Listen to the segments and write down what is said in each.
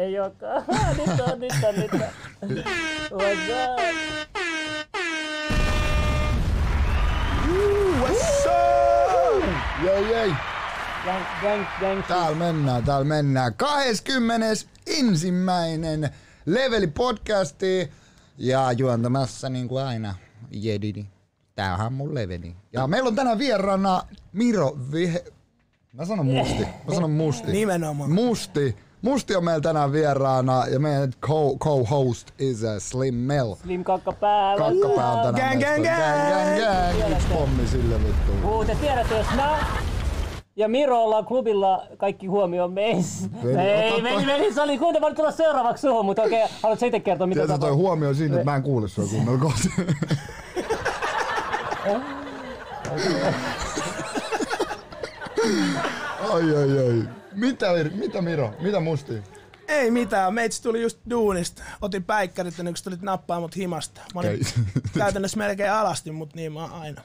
Ei olekaan. nyt on, nyt on, nyt on. Oh. What's up? Jei, jei. Gang, gang, gang. Täällä mennään, täällä mennään. 20. ensimmäinen Leveli podcasti ja juontamassa niin kuin aina Jedidi. Tämähän on mun leveli. Ja meillä on tänään vieraana Miro Vihe... Mä sanon musti. Mä sanon musti. Nimenomaan. Musti. Musti on meillä tänään vieraana ja meidän co- co-host is a Slim Mel. Slim kakka päällä. Kakkapää on tänään Gang, gang, gang, gang, gang. Yksi pommi sille vittu. Huu, te tiedätte, jos mä ja Miro ollaan klubilla, kaikki huomio on meissä. Veli, Ei, toi. veli, se oli, kuinka voit tulla seuraavaksi suhun, mutta okei, haluatko itse kertoa, mitä Tiedätkö toi huomio siinä, että mä en kuule sua kunnolla kohta. ai ai ai. Mitä, mitä Miro? Mitä musti? Ei mitään, meitsi tuli just duunista. Otin päikkärit ja nyt tulit nappaa mut himasta. Mä olin käytännössä melkein alasti, mut niin mä oon aina.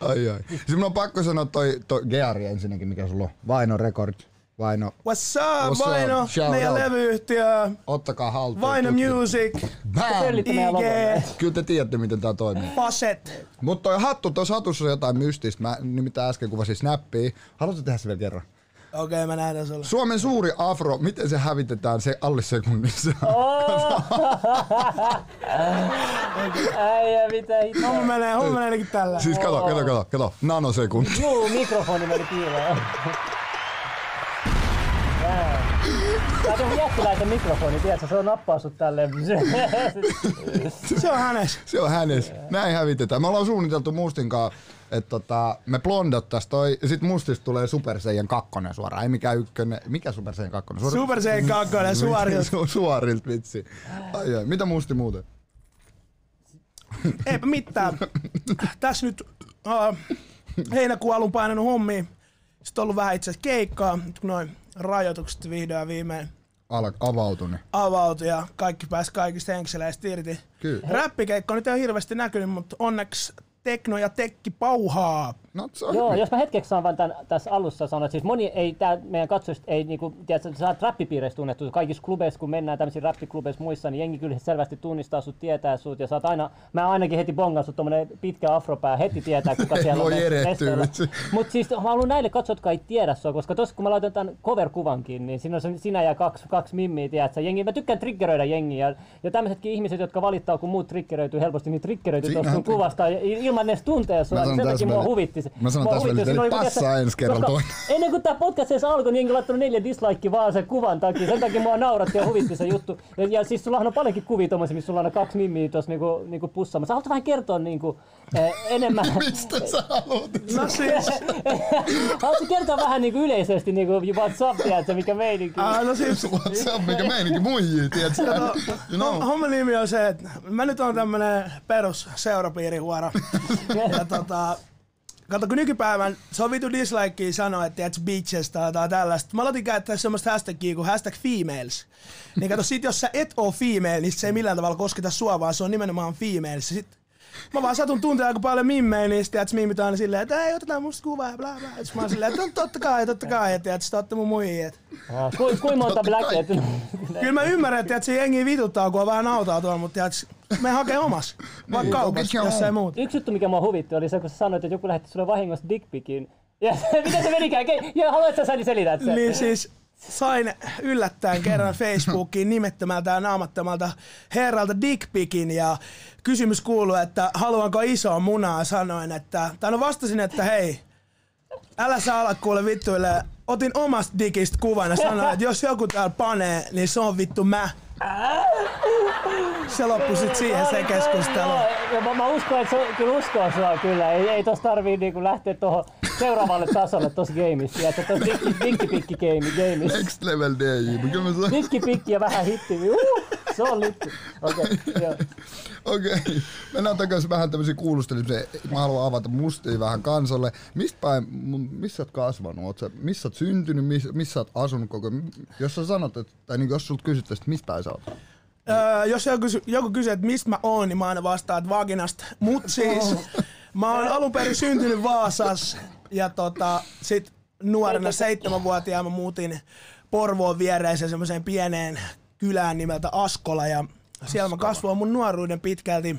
Ai ai. Siis mun on pakko sanoa toi, toi Geari ensinnäkin, mikä sulla on. Vaino Record. Vaino. What's What's up, up? Vaino? Shout Meidän out. levyyhtiö, Ottakaa haltuun. Vaino tutki. Music, Bam! IG, Kyllä te tiedätte, miten tää toimii. Faset. Mutta toi hattu, tuossa hatussa on jotain mystistä. Mä nimittäin äsken kuvasin snappia. Haluatko tehdä se vielä kerran? Okei, okay, mä näytän sulle. Suomen suuri afro, miten se hävitetään se alle sekunnissa? Äijä, mitä hittoa. Homma menee, homma menee ainakin tällä. siis kato, kato, kato, kato, nanosekunti. Juu, mikrofoni meni piiloon. Tää on jättiläisen mikrofoni, tiedätkö? Se on nappaa sut tälleen. Se on hänes. Se on hänes. Näin hävitetään. Me ollaan suunniteltu Mustin kanssa, että tota, me blondottais toi, sit Mustista tulee Super Saiyan 2 suoraan. Ei mikään ykkönen. Mikä Super Saiyan 2? Suor... Super Saiyan 2 suorilta. Su- suorilta, vitsi. Ai ai. Mitä Musti muuten? Eipä mitään. Tässä nyt uh, heinäkuun alun painanut hommiin. Sitten ollut vähän itse keikkaa, nyt kun noin rajoitukset vihdoin ja viimein Al- avautuni. avautui ja kaikki pääsi kaikista henkseleistä irti. Kyllä. Räppikeikka on nyt ei hirveästi näkynyt, mutta onneksi tekno ja tekki pauhaa. No, se on Joo, hyvin. jos mä hetkeksi saan vaan tämän, tässä alussa sanoa, että siis moni ei, tää meidän katsojista ei niinku, tiedätkö, sä oot räppipiireissä tunnettu, kaikissa klubeissa kun mennään tämmöisiin räppiklubeissa muissa, niin jengi kyllä selvästi tunnistaa sut, tietää sut ja sä oot aina, mä ainakin heti bongaan sut tommonen pitkä afropää, heti tietää kuka siellä on. Mutta siis mä haluan näille katsojille, jotka ei tiedä sua, koska tossa kun mä laitan tämän cover-kuvankin, niin siinä on se, sinä ja kaksi, kaksi mimmiä, tiedätkö, jengi, mä tykkään triggeröidä jengiä, ja, ja tämmöisetkin ihmiset, jotka valittaa, kun muut triggeröityy helposti, niin triggeröityy tuosta sun kuvasta ilman edes tuntee sua, niin sen takia mua huvitti se. mä sanon tässä oli että passaa ensi kerralla toinen. Ennen kuin tämä podcast edes alkoi, niin jengi laittanut neljä dislike vaan sen kuvan takia. Sen takia mua nauratti ja huvitti se juttu. Ja, ja siis sullahan on paljonkin kuvia tommosia, missä sulla on kaksi mimmiä tuossa niinku, niinku pussaamassa. Haluatko vähän kertoa niinku, eh, enemmän? Mistä sä haluat? No siis, Haluatko kertoa vähän niinku yleisesti niinku what's up, tiedätkö, mikä meininki? uh, no siis on mikä meininki muijii, tiedätkö? You know. Homman nimi on se, että mä nyt on tämmönen perus seurapiirihuora. ja tota, Kato, kun nykypäivän vitu dislikea sanoa, että tiedätkö, bitches tai jotain tällaista. Mä aloitin käyttää semmoista hashtagia kuin hashtag females. Niin kato, sit jos sä et oo female, niin se ei millään tavalla kosketa sua, vaan se on nimenomaan females. Sit Mä vaan satun tuntea aika paljon mimmejä, niin sit tiedätkö, mimmit aina silleen, että ei, otetaan musta kuvaa ja bla bla. Sit mä oon silleen, että no, totta kai, totta kai, ja tiedätkö, sit ootte mun muijia. et- Ah, Kuinka kui monta Totta black kai. et, Kyllä mä ymmärrän, että se jengi vituttaa, kun on vähän nautaa tuolla, mutta tiedätkö, me hakee omas. Vaan kaupassa, Okei, jos ei muuta. Yksi juttu, mikä mua huvitti, oli se, kun sä sanoit, että joku lähetti sulle vahingossa dickpicin. Ja miten se menikään? Ja haluatko sä selität sen? Niin siis sain yllättäen kerran Facebookiin nimettömältä ja naamattomalta herralta dickpicin ja kysymys kuuluu, että haluanko isoa munaa, sanoin, että, tai no vastasin, että hei, älä saa ala kuule vittuille, otin omasta dickistä kuvan ja sanoin, että jos joku täällä panee, niin se on vittu mä. Se loppui sit siihen se keskustelu. Joo, ja mä, mä uskon, että se kyllä uskoo sua kyllä. Ei, ei tossa tarvii niinku lähteä tuohon seuraavalle tasolle tossa gameissa. Ja tuossa dikkipikki game, gameissa. Next level DJ. Mutta kyllä mä sanon. Dikkipikki ja vähän hitti. Uh, se on litti. Okei, okay. Okei, mennään takaisin vähän tämmöisiin kuulusteluun. Mä haluan avata mustia vähän kansalle. Mistä päin, missä sä oot kasvanut? Oot sä, missä sä oot syntynyt, missä, missä sä oot asunut koko Jos sä sanot, että, tai niin jos sulta kysyttäisiin, että mistä päin sä oot? Öö, jos joku, kysy, joku kysyy, että mistä mä oon, niin mä aina vastaan, että vaginasta. Mut siis, mä oon alun perin syntynyt Vaasas ja tota, sit nuorena seitsemänvuotiaana mä muutin Porvoon viereiseen semmoiseen pieneen kylään nimeltä Askola ja siellä mä kasvoin mun nuoruuden pitkälti.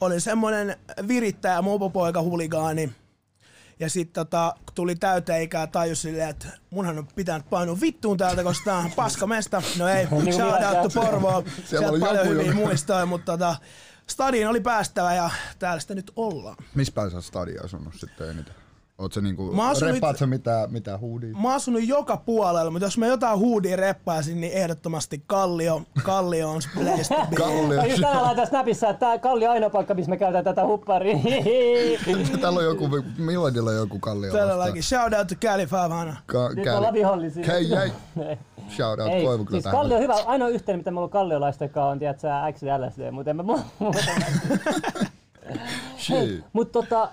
Olin semmonen virittäjä mopopoika huligaani. Ja sitten tota, kun tuli täyteen ikää tajus silleen, että munhan on pitänyt painua vittuun täältä, koska tää on paskamesta. No ei, Niin kuin shout out to minäkään. Porvoa. Siellä Sieltä oli paljon hyviä muistoja, mutta tota, stadiin oli päästävä ja täällä sitä nyt ollaan. Missä päin sä stadia asunut sitten eniten? Oot sä niinku, Mä asun reppaat sä mitä, mitä huudia? Mä oon asunut joka puolella, mutta jos mä jotain huudia reppaisin, niin ehdottomasti Kallio. Kallio on se place to be. Kallio. Just tänään laitan Snapissa, että tää Kalli on ainoa paikka, missä me käytetään tätä hupparia. Täällä on joku, Milladilla on joku kallio Todellakin. Shout out to Cali Favana. Ka- Nyt ollaan vihollisia. Hei, jäi. Shout out Ei, Koivukylä siis tähän. Kalli on hyvä. Ainoa yhteinen, mitä mulla on kalliolaisten kanssa on, tiedätkö, X ja LSD, mutta en mä mu- muuta. Shit. Mutta tota,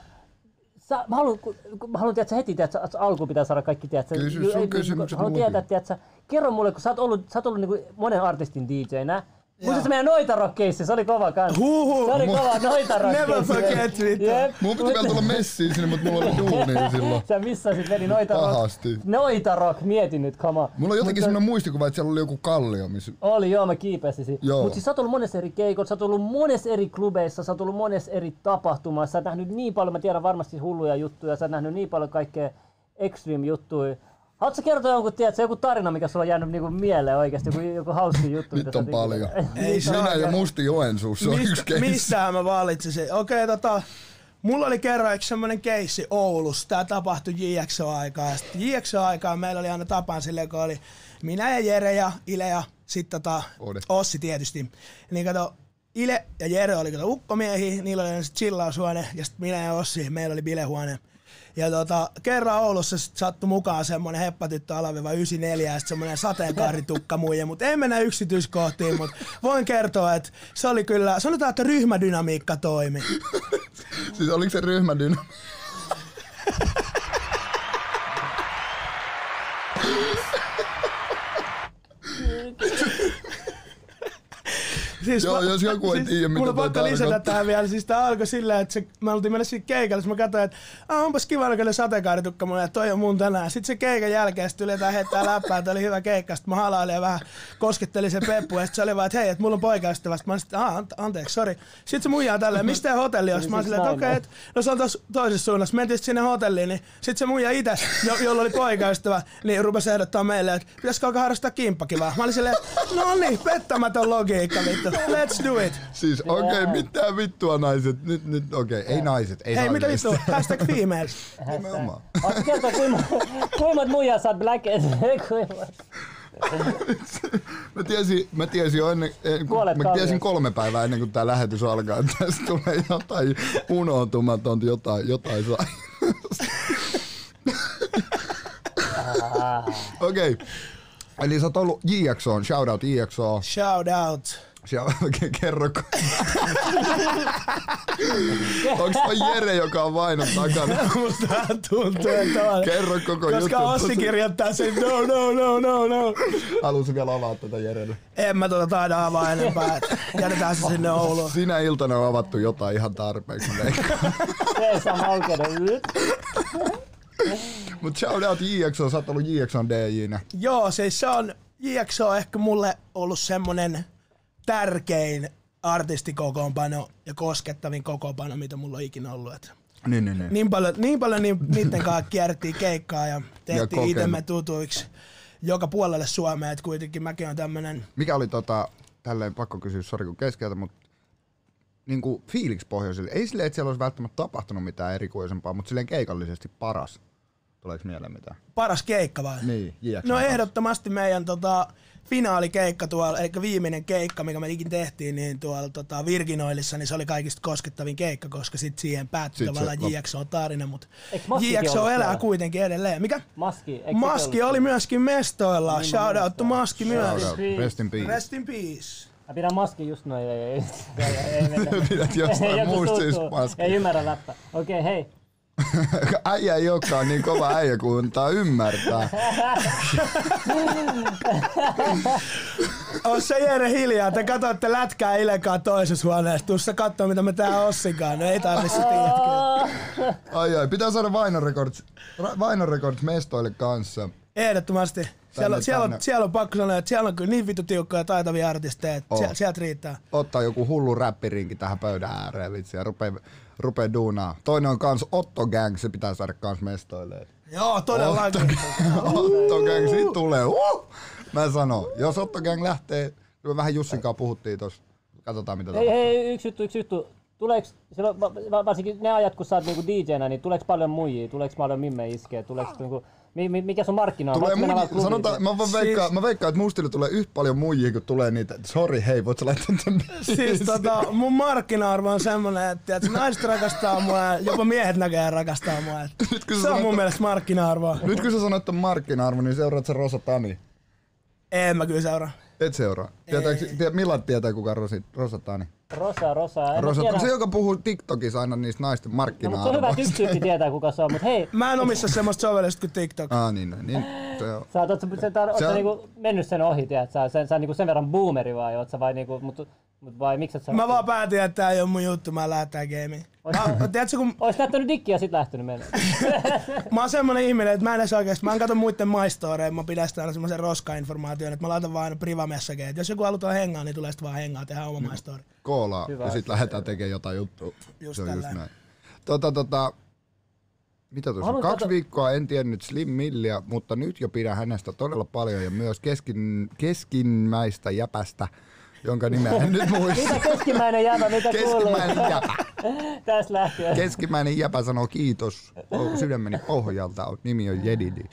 sä, mä haluan, mä haluan tiedätkö, heti, tiedätkö, että alkuun pitää saada kaikki, tiedätkö, Kysy sun kysymykset Haluan tietää, tiedätkö, kerro mulle, kun sä oot ollut, sä oot ollut niinku monen artistin DJnä, Muistatko meidän Noita Rock se oli kova kans. Huhu. Se oli kova Noita Rock Never forget, vittu. Jep. Mun piti vielä tulla messiin sinne, mutta mulla oli duuni silloin. Sä missasit veli Noita Rock. Pahasti. Noita Rock, mieti nyt, come on. Mulla on jotenkin Mutta- semmoinen muistikuva, että siellä oli joku kallio, missä... Oli, joo, mä kiipesin. Joo. Mutta siis sä oot ollut monessa eri keikossa, sä oot ollut monessa eri klubeissa, sä oot ollut monessa eri tapahtumassa, sä oot nähnyt niin paljon, mä tiedän varmasti hulluja juttuja, sä oot nähnyt niin paljon kaikkea extreme juttuja. Haluatko kertoa jonkun, tiedätkö, joku tarina, mikä sulla on jäänyt niinku mieleen oikeasti, joku, joku hauska juttu? mitä Nyt on paljon. ikinä- Ei Minä ja Musti Joensuussa on yksi Mistä, keissi. missähän mä valitsisin? Okei, okay, tota, mulla oli kerran yksi semmonen keissi Oulussa. Tää tapahtui JXO-aikaa. JXO-aikaa meillä oli aina tapaan silleen, kun oli minä ja Jere ja Ile ja sitten tota, Ode. Ossi tietysti. Niin kato, Ile ja Jere oli kato ukkomiehiä, niillä oli se chillaushuone ja sitten minä ja Ossi, meillä oli bilehuone. Ja tota, kerran Oulussa sit sattui mukaan semmonen heppatyttö alaviva 94 ja sitten semmonen sateenkaaritukka muija, mutta ei mennä yksityiskohtiin, mutta voin kertoa, että se oli kyllä, sanotaan, että ryhmädynamiikka toimi. Siis oliko se ryhmädynä? Siis Joo, jos joku ei tiedä, mitä Mulla on pakko lisätä tähän vielä. Siis tää alkoi silleen, että se, mä oltiin mennä siinä keikalle, siis mä katsoin, että ah, onpas kiva näköinen sateenkaaritukka mulle, että toi on mun tänään. Sitten se keikan jälkeen sit tuli jotain heittää läppää, että oli hyvä keikka. Sitten mä halailin ja vähän koskettelin sen peppu. Ja sit se oli vaan, että hei, että mulla on poikaystävä. Sitten mä olin, että ah, ante- anteeksi, sori. Sitten se muijaa tälleen, mistä hotelli on? Sitten mä olin silleen, että okei, okay, että no se on tuossa toisessa suunnassa. Mentiin sinne hotelliin, niin sitten se muija itse, jo, jolla oli poikaystävä, niin rupesi ehdottaa meille, että pitäisikö alkaa harrastaa kimppakivaa. Mä olin silleen, no niin, pettämätön logiikka vittu. Let's do it. Siis okei, okay, mitä vittua naiset? Nyt, nyt okei, okay. ei naiset, ei Hei, mitä yleistää. vittu? Hashtag females. Nimenomaan. Haluatko kertoa, kuinka, kuinka muijaa sä oot black Mä tiesin, mä tiesin jo ennen, eh, Kuolet mä tiesin kolme päivää ennen kuin tää lähetys alkaa, että tästä tulee jotain unohtumatonta, jotain, jotain saa. Okei. Okay. Eli sä oot ollut JXO, shout out JXO. Shout Shout, kerro. Onks toi Jere, joka on vainon takana? Musta tuntuu, että on. Kerro koko juttu. Koska Ossi kirjoittaa sen no, no, no, no, no. Haluaisin vielä avaa tätä Jerelle. En mä tota taida avaa enempää. Jätetään se sinne Ouluun. Sinä iltana on avattu jotain ihan tarpeeksi. mä veikkaan. Vesa Malkeinen. Mut shout out JXO, sä oot ollut JXOn DJnä. Joo, siis se on, JXO on ehkä mulle ollut semmonen tärkein artistikokoonpano ja koskettavin kokoonpano, mitä mulla on ikinä ollut. Et Niin, niin, niin. niin paljon, niin paljon niin, niiden kanssa kierrettiin keikkaa ja tehtiin kokenut. itsemme tutuiksi joka puolelle Suomea, että kuitenkin mäkin on tämmönen Mikä oli tota, tälleen pakko kysyä, sori kun keskeltä, mutta niinku fiilikspohjaisille. Ei silleen, että siellä olisi välttämättä tapahtunut mitään erikoisempaa, mutta silleen keikallisesti paras. Tuleeko mieleen mitään? paras keikka vai? Niin, JXOn No kanssa. ehdottomasti meidän tota, finaalikeikka tuolla, eli viimeinen keikka, mikä me ikin tehtiin, niin tuolla tota, Virginoilissa, niin se oli kaikista koskettavin keikka, koska sitten siihen päättyi Sit se tavallaan lop- JXO tarina, mutta JXO elää siellä? kuitenkin edelleen. Mikä? Maski. Maski oli myöskin mestoilla. Niin, Shout out to. Maski myös. out. Rest in peace. Rest in peace. Mä pidän maski just noin. Ei, ei, ei, ei, mennä. Pidät jostain Joku muusta siis suuttuu. maski. Ei ymmärrä läppä. Okei, okay, hei. äijä ei olekaan niin kova äijä kuin antaa ymmärtää. Oo se Jere hiljaa, te katsotte lätkää Ilekaa toisessa huoneessa. Tuossa kattoo mitä me tää Ossinkaan. No ei tarvitse kyllä. Ai ai, pitää saada Vaino Records, Ra- Vaino Records mestoille kanssa. Ehdottomasti. Siellä, on- siellä, on, tänne. siellä on pakko sanoa, että siellä on kyllä niin vittu tiukkoja ja taitavia artisteja, että On. siellä, sieltä riittää. Ottaa joku hullu räppirinki tähän pöydän ääreen vitsi ja rupee, rupee duunaa. Toinen on kans Otto Gang, se pitää saada kans mestoille. Joo, todellakin. Otto Gang, siitä tulee. Uh! Mä sanon, jos Otto Gang lähtee, me vähän Jussin kanssa puhuttiin tossa. Katsotaan mitä Hei, tapahtuu. hei, yksi juttu, yksi juttu. Tuleeks, silloin, va- va- varsinkin ne ajat, kun sä oot niinku DJnä, niin tuleeks paljon muijia, tuleeks paljon mimme iskee, tuleeks niinku, mi, mi, mikä sun markkina on? Tulee muji, sanotaan, mä, vaan veikkaan, mä veikkaan, että mustille tulee yhtä paljon muijia, kun tulee niitä. Sori, hei, voit sä laittaa tän Siis tota, mun markkina-arvo on semmonen, että, että naiset rakastaa mua ja jopa miehet näköjään rakastaa mua. Et Nyt kun Se on sanoit, mun mielestä markkina-arvoa. nyt kun sä sanoit ton markkina-arvo, niin seuraat sä Rosa Tani. En mä kyllä seuraa. Et seuraa. Tietääks, tie, Millard tietää kuka on Rosi, Rosa Tani? Rosa, Rosa. En Rosa, tiedä. se, joka puhuu TikTokissa aina niistä naisten No, mutta se on hyvä, että yksi tyyppi tietää kuka se on, mutta hei, Mä en omissa semmoista sovellista kuin TikTok. Ah, niin, niin, niin. Se on. sä oot, oot, sä, sä, oot, Se sä on- niinku mennyt sen ohi, tiedät sä, sä, sä niinku sen verran boomeri vai oot sä vai niinku, mut, mut vai miksi et sä... Mä vaan päätin, että tää ei oo mun juttu, mä lähden tää gameen. Mä, tiedätkö, kun Ois näyttänyt dikkiä ja sit lähtenyt mennä. mä oon semmonen ihminen, että mä en edes oikeesti, mä en katso muiden maistoreja, mä pidän sitä aina semmosen roska-informaation, että mä laitan vaan aina priva-messageja. Et Jos joku halutaan hengaa, niin tulee sit vaan hengaa, tehdään oma maistori. Koolaa Hyvä. ja sitten lähdetään tekemään jotain juttua. Just se on just näin. Tota, tota, mitä tuossa on? Kaksi kato- viikkoa en tiennyt Slim Millia, mutta nyt jo pidän hänestä todella paljon ja myös keskin, keskinmäistä jäpästä, jonka nimeä en nyt muista. Mitä keskimmäinen jäbä, mitä kuuluu? Keskimmäinen jäpä. Tästä lähtien. Keskimmäinen jäpä sanoo kiitos sydämeni pohjalta. Nimi on Jedidi.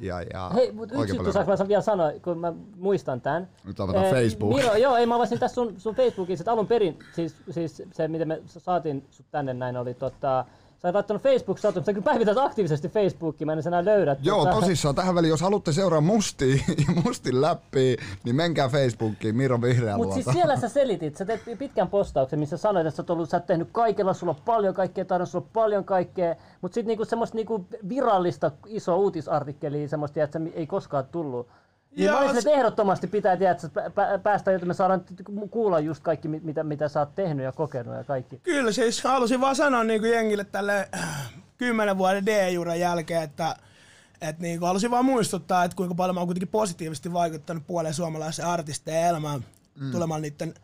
Ja, ja Hei, mutta yksi juttu saanko mä vielä sanoa, kun mä muistan tän. Nyt avataan Eh, Facebook. Miro, joo, ei mä avasin tässä sun, sun Facebookissa, että alun perin, siis, siis se miten me saatiin sut tänne näin oli tota, sä oot laittanut Facebook-statuksen, sä kyllä päivität aktiivisesti Facebookiin, mä en enää löydä. Joo, tota, tosissaan tähän väliin, jos haluatte seuraa mustia ja mustin läppiä, niin menkää Facebookiin, Miro Vihreä Mutta siis siellä sä selitit, sä teet pitkän postauksen, missä sanoit, että sä oot, ollut, sä oot tehnyt kaikella, sulla on paljon kaikkea, taidon sulla on paljon kaikkea, mutta sitten niinku semmoista niinku virallista isoa uutisartikkelia, semmoista, että ei koskaan tullut. Niin Joo, mä olisin, että ehdottomasti pitää tiedä, että pä- pä- päästä, jotta me saadaan kuulla just kaikki, mi- mitä, mitä sä oot tehnyt ja kokenut ja kaikki. Kyllä siis halusin vaan sanoa niin kuin jengille tälle äh, kymmenen vuoden D-juran jälkeen, että että niin kuin halusin vaan muistuttaa, että kuinka paljon mä oon kuitenkin positiivisesti vaikuttanut puoleen suomalaisen artistien elämään mm. tulemaan niiden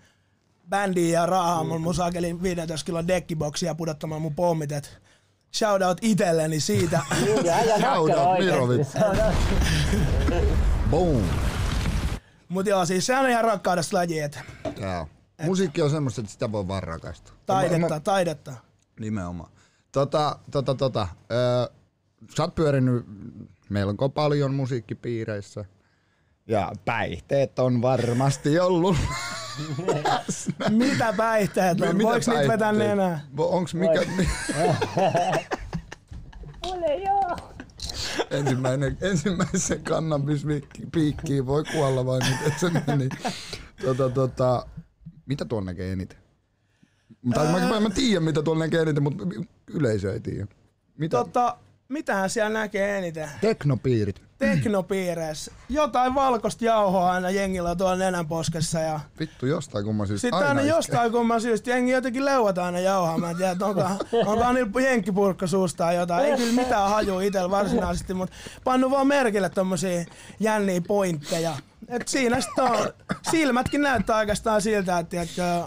bändiin ja raahaan mun musakelin 15 kilon dekkiboksia ja pudottamaan mun pommit. Et shout out itselleni siitä. Kyllä, äijä Boom. Mut joo, siis se on ihan rakkaudesta laji, että Joo. Musiikki on semmoista, että sitä voi vaan rakastaa. taidetta, Mä- taidetta. Nimenomaan. Tota, tota, tota. Öö, sä oot pyörinyt melko paljon musiikkipiireissä. Ja päihteet on varmasti ollut. Mitä päihteet on? Mitä Voiko niitä vetää nenää? Onks mikä... Ole joo. Ensimmäinen, ensimmäisen kannabispiikkiin voi kuolla vai miten se meni. Tota, tota, mitä tuolla näkee eniten? Tai mä, mä, mä tiedän mitä tuolla näkee eniten, mutta yleisö ei tiedä. Mitä? Tota, mitähän siellä näkee eniten? Teknopiirit. Teknopiireissä. Jotain valkoista jauhoa aina jengillä on tuolla nenänposkessa ja Vittu jostain kumman syystä sitten aina iskee. jostain kumman syystä jengi jotenkin leuat aina jauhaa. Mä en tiedä, onko, onko niillä jenkkipurkka suustaan jotain. Ei kyllä mitään haju itsellä varsinaisesti, mutta pannu vaan merkille tommosia jänniä pointteja. Et siinä sitten on, silmätkin näyttää oikeastaan siltä, että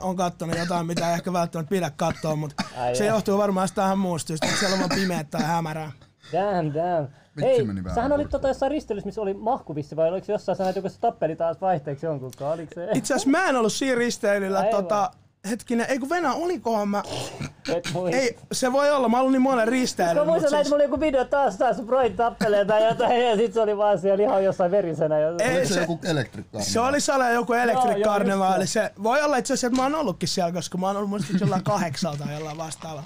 on kattonut jotain, mitä ei ehkä välttämättä pidä katsoa, mutta se johtuu varmaan ihan muusta syystä, että siellä on vaan pimeä tai hämärää. Damn, damn. Vitsi, Hei, meni vähän sähän olit kurkkuun. tota jossain ristelyssä, missä oli mahkuvissi, vai oliko se jossain sanoit, joku se tappeli taas vaihteeksi jonkunkaan? Oliko se? Itse asiassa mä en ollut siinä risteilyllä, Aivan. tota, hetkinen, ei kun Venä, olikohan mä, Et muista. ei, se voi olla, mä olin niin monen Mä risteilyllä, muistan, mutta että siis, mulla oli joku video taas, taas Broid tappelee tai jotain, ja sit se oli vaan siellä ihan jossain verisenä. Ja... Ei, se, se- joku elektrikka? se oli sale joku just se voi olla itse asiassa, että mä oon ollutkin siellä, koska mä oon ollut muistaakseni jollain kahdeksalta tai jollain vastaavalla.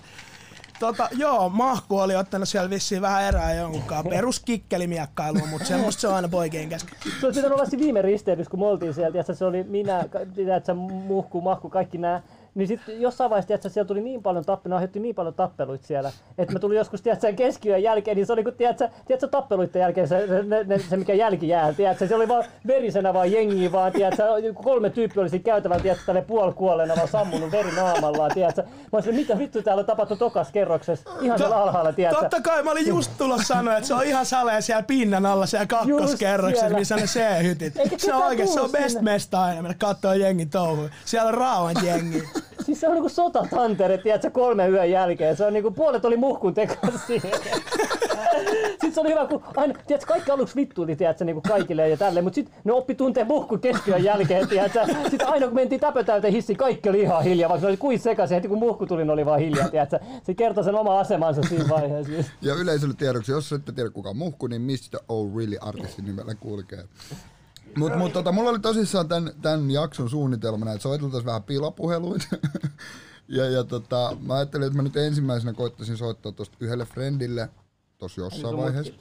Tota, joo, Mahku oli ottanut siellä vissiin vähän erää jonkunkaan. Peruskikkelimiekkailua, mutta semmoista se on aina poikien kesken. Se olisi pitänyt olla viime risteilys, kun me oltiin. Tiedätkö, se oli minä, tiedätkö, muhku, mahku, kaikki nämä. Niin sitten jossain vaiheessa, tiedätkö, siellä tuli niin paljon tappeluita, aiheutti niin paljon tappeluita siellä, että mä tulin joskus, tiedätkö, keskiyön jälkeen, niin se oli kuin, tiedätkö, tiedätkö tappeluiden jälkeen se, se, ne, se mikä jälki jää, tiedätkö, se oli vaan verisenä vaan jengiä vaan, tiedätkö, kolme tyyppiä oli siinä käytävällä, tiedätkö, tälle puolikuolleena vaan sammunut veri naamallaan, tiedätkö. Mä olisin, mitä vittu täällä on tapahtunut tokas kerroksessa, ihan siellä alhaalla, tiedätkö. Totta kai, mä olin just tulossa sanoa, että se on ihan salee siellä pinnan alla siellä kakkoskerroksessa, missä ne C-hytit. Eikä Se on oikein, se on tullut best mesta aina, mennä kattoo jengin touhuja. Siellä on rauhan jengi. Siis se on niinku sotatantere, tiedätkö, kolmen yön jälkeen. Se on niinku, puolet oli muhkun tekosia. sitten se oli hyvä, kun aina, tiedätkö, kaikki aluksi vittuili, tiedätkö, niinku kaikille ja tälleen, mutta sitten ne oppi tuntee muhkun keskiyön jälkeen, tiedätkö. Sitten aina kun mentiin täpötäyteen hissiin, kaikki oli ihan hiljaa, vaikka ne oli kuin sekaisin, heti kun muhku tuli, oli vaan hiljaa, tiedätkö. Se kertoi sen oma asemansa siinä vaiheessa. Ja yleisölle tiedoksi, jos ette tiedä kuka on muhku, niin Mr. O'Reilly artistin nimellä kulkee. Mutta mut, tota, mulla oli tosissaan tämän, tämän jakson suunnitelmana, että soiteltaisiin vähän pilapuheluita. ja, ja tota, mä ajattelin, että mä nyt ensimmäisenä koittaisin soittaa tosta yhdelle friendille tossa jossain vaiheessa.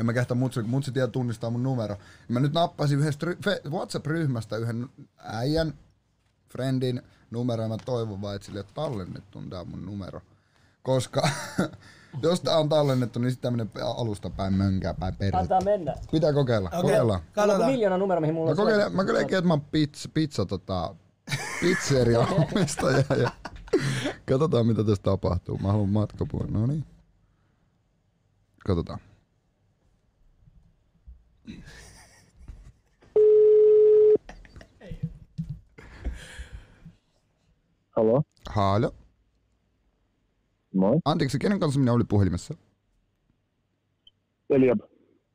En mä kehtaa mutsi, mutsi tiedä tunnistaa mun numero. Mä nyt nappasin yhdestä ry- WhatsApp-ryhmästä yhden äijän, friendin numero ja mä toivon vaan, että sille on tallennettu tää mun numero. Koska jos tää on tallennettu, niin sitten menee alusta päin mönkää päin perhettä. Antaa mennä. Pitää kokeilla, okay. kokeillaan. Katsotaan. miljoona numero, mihin mulla Mä on mä kokeilen että mä oon pizza, pizza tota, pizzeria omistaja ja katsotaan mitä tässä tapahtuu. Mä haluan matkapuolella. No niin. Katsotaan. Halo, Haalo. Moi. Anteeksi, kenen kanssa minä olin puhelimessa? Eliab.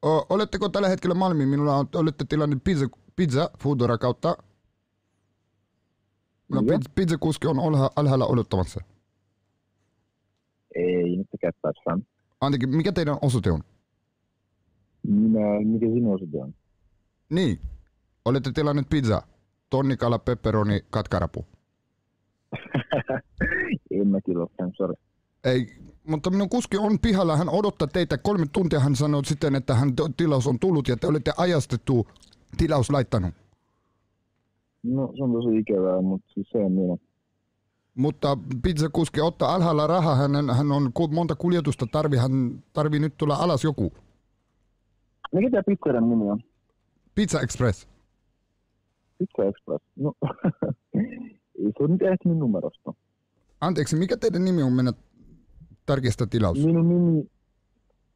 O, oletteko tällä hetkellä Malmiin? Minulla on, olette tilannut pizza, pizza Foodora kautta. No, pizza, pizzakuski on alha, alhaalla odottamassa. Ei nyt kättäessään. Anteeksi, mikä teidän osoite on? Minä, mikä sinun osoite on? Niin. Olette tilannut pizza. Tonnikala, pepperoni, katkarapu. en mä kyllä ole. Ei, mutta minun kuski on pihalla. Hän odottaa teitä kolme tuntia. Hän sanoi sitten, että hän tilaus on tullut ja te olette ajastettu tilaus laittanut. No se on tosi ikävää, mutta siis se on minä. Mutta pizzakuski ottaa alhaalla rahaa. Hän, hän on monta kuljetusta tarvi. Hän tarvii nyt tulla alas joku. Mikä tää pizzerian nimi on? Pizza Express. Pizza Express. No, se on nyt ehtinyt numerosta. Anteeksi, mikä teidän nimi on mennä tarkistaa tilaus? Minun nimi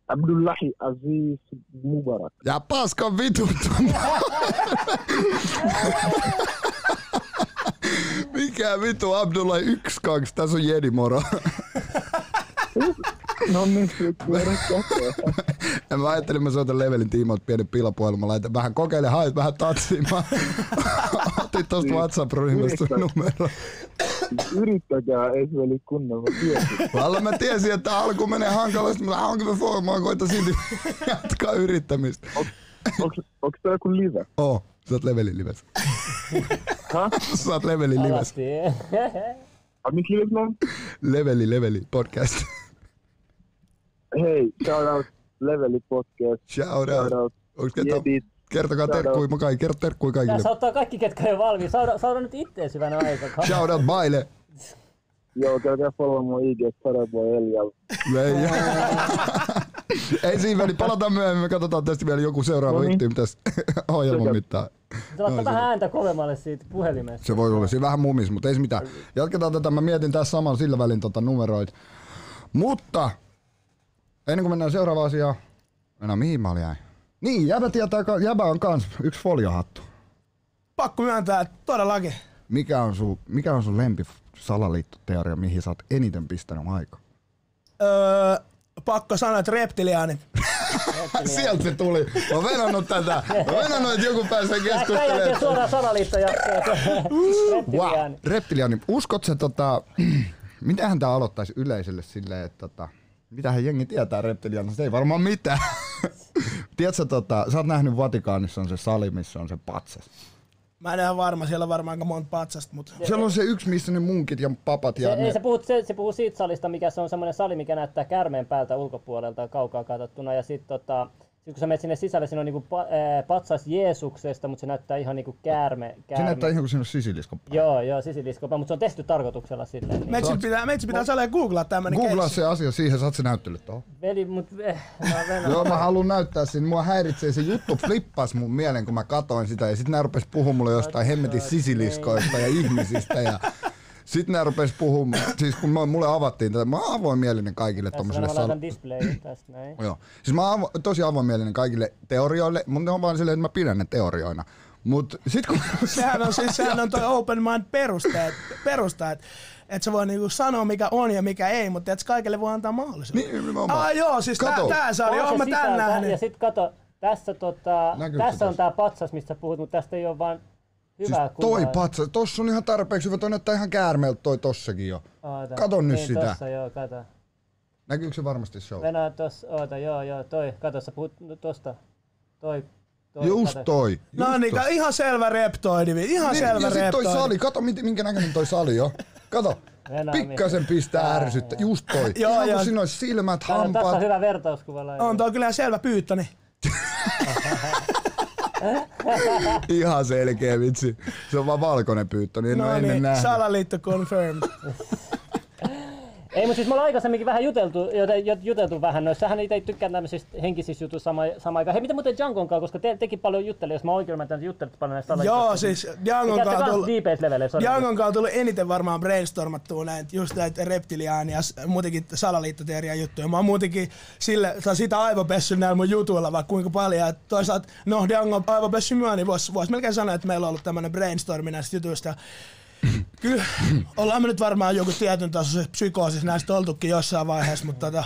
Abdullahi Aziz Mubarak. Ja paska vituttu. Mikä vitu Abdullah 1 2 tässä on Jedi moro. No niin. Ja mä ajattelin, mä soitan levelin tiimoilta pienen pilapuhelun. Mä laitan vähän kokeile hait vähän tatsiin. Mä otin tosta WhatsApp-ryhmästä sun numero. Yrittäkää, ei se oli kunnolla. Valla mä tiesin, että alku menee hankalasti, mutta hankin formaa koitan silti jatkaa yrittämistä. Onks, onks tää joku live? Oo, sä oot levelin livessä. Häh? Sä oot levelin livessä. Mikä live on? Leveli, leveli, podcast. Hei, shout out Leveli Podcast. Shout Shout out. out Onks ketä? Kertokaa Shout terkkui, mä kai, kerro terkkui Tässä kaikille. ottaa kaikki, ketkä ei valmiin. Saada, saada nyt ittees hyvänä aikaa. Shout out baile. Joo, käykää follow mun IG, Starboy Eliab. Ei, ei siinä väli, palataan myöhemmin, me katsotaan tästä vielä joku seuraava No niin. yhtiö tässä ohjelman Sekä- mittaan. Se laittaa vähän ääntä kovemmalle siitä puhelimesta. Se voi olla siinä vähän mumis, mutta ei se mitään. Jatketaan tätä, mä mietin tässä samalla sillä välin tota numeroit. Mutta ennen kuin mennään seuraavaan asiaan, no mihin mä olin jäin? Niin, jäbä, tietää, jäbä on kans yksi foliohattu. Pakko myöntää, että todellakin. Mikä on sun, mikä on sun lempi salaliittoteoria, mihin sä oot eniten pistänyt aikaa? Öö, pakko sanoa, että reptiliaanit. Sieltä se tuli. Mä oon venannut tätä. Mä oon venannut, että joku pääsee keskustelemaan. suoraan salaliittojaksoon. Wow. Reptiliaani. Reptiliani, uskot sä tota, mitähän tää aloittaisi yleisölle silleen, että tota, mitähän jengi tietää reptilianista? Ei varmaan mitään. Tiedätkö, tota, sä oot nähnyt Vatikaanissa on se sali, missä on se patsas. Mä en ole varma, siellä on varmaan aika monta patsasta, mutta Siellä on se yksi, missä ne munkit ja papat ja Se, ne... ei, se, puhuu, se, se puhuu siitä salista, mikä se on semmoinen sali, mikä näyttää kärmeen päältä ulkopuolelta kaukaa katsottuna. Ja sitten tota, Sitten kun sä menet sinne sisälle, siinä on niinku pa, ää, patsas Jeesuksesta, mutta se näyttää ihan niinku käärme. Se käärme. näyttää ihan kuin siinä on sisilisko. Joo, joo, sisiliskopa, mutta se on tehty tarkoituksella silleen. Niin. Meitsi pitää, meitsi pitää saleen googlaa tämmönen Googlaa se asia siihen, saat se näyttely tohon. Veli, mut eh, mä. Joo, mä haluan näyttää siinä. Mua häiritsee se juttu flippas mun mieleen, kun mä katoin sitä. Ja sit nää rupes puhumaan mulle jostain hemmetin sisiliskoista ja ihmisistä. Ja sit nää rupes puhumaan, siis kun mä- mulle avattiin tätä, mä oon avoimielinen kaikille Tässä tommoselle mä sal... laitan display tästä näin. Joo. Siis mä oon avo- tosi avoimielinen kaikille teorioille, mutta ne on vaan silleen, että mä pidän ne teorioina. Mut sit kun... Sehän on siis sehän on toi open mind perusta, että et sä voi niinku sanoa mikä on ja mikä ei, mutta et kaikille voi antaa mahdollisuuden. Niin, nimenomaan. Ah joo, siis tää, Kato. tää On oon se mä tän nähnyt. Ja sit kato, tässä, tota, Näkyykö se tässä on tossa? tää patsas, mistä puhut, mutta tästä ei ole vaan Siis hyvää toi kuvaa. patsa, tossa on ihan tarpeeksi hyvä, toi näyttää ihan käärmeeltä toi tossakin jo. Oota. Kato nyt niin, sitä. Tossa, joo, kato. Näkyykö se varmasti show? Venää tossa, oota, joo, joo, toi, kato, sä puhut no, tosta. Toi, toi, Just kato. toi. No just niin, toi. ka- ihan selvä reptoidi, ihan Niin, selvä ja sit toi reptoidi. sali, kato minkä näköinen toi sali jo. Kato, pikkasen pistää ärsyttä, just toi. Joo, Ihan joo. kun siinä olisi silmät, Kato, tässä hampaat. on hyvä vertauskuva. laita. On toi kyllä ihan selvä pyyttöni. Ihan selkeä vitsi. Se on vaan valkoinen pyyttö, niin en No ole ennen niin, nähnyt. salaliitto confirmed. Ei, mutta siis me ollaan aikaisemminkin vähän juteltu, juteltu vähän noissa. Sähän itse tykkää tämmöisistä henkisistä jutuista sama, sama aikaan. Hei, mitä muuten Djangon kanssa, koska te, tekin paljon jutteli, jos mä oikein ymmärtän, juttelit paljon näistä Joo, siis Djangon kanssa tullut... Djangon on tullut eniten varmaan brainstormattua näitä, just näitä reptiliaania ja muutenkin salaliittoteoria juttuja. Mä oon muutenkin sille, sitä aivopessy näillä mun jutuilla vaikka kuinka paljon. Et toisaalta, no Django aivopessy myö, niin vois, vois melkein sanoa, että meillä on ollut tämmönen brainstormi näistä jutuista. Kyllä, ollaan me nyt varmaan joku tietyn tasoisessa psykoosissa näistä oltukin jossain vaiheessa, mutta tota,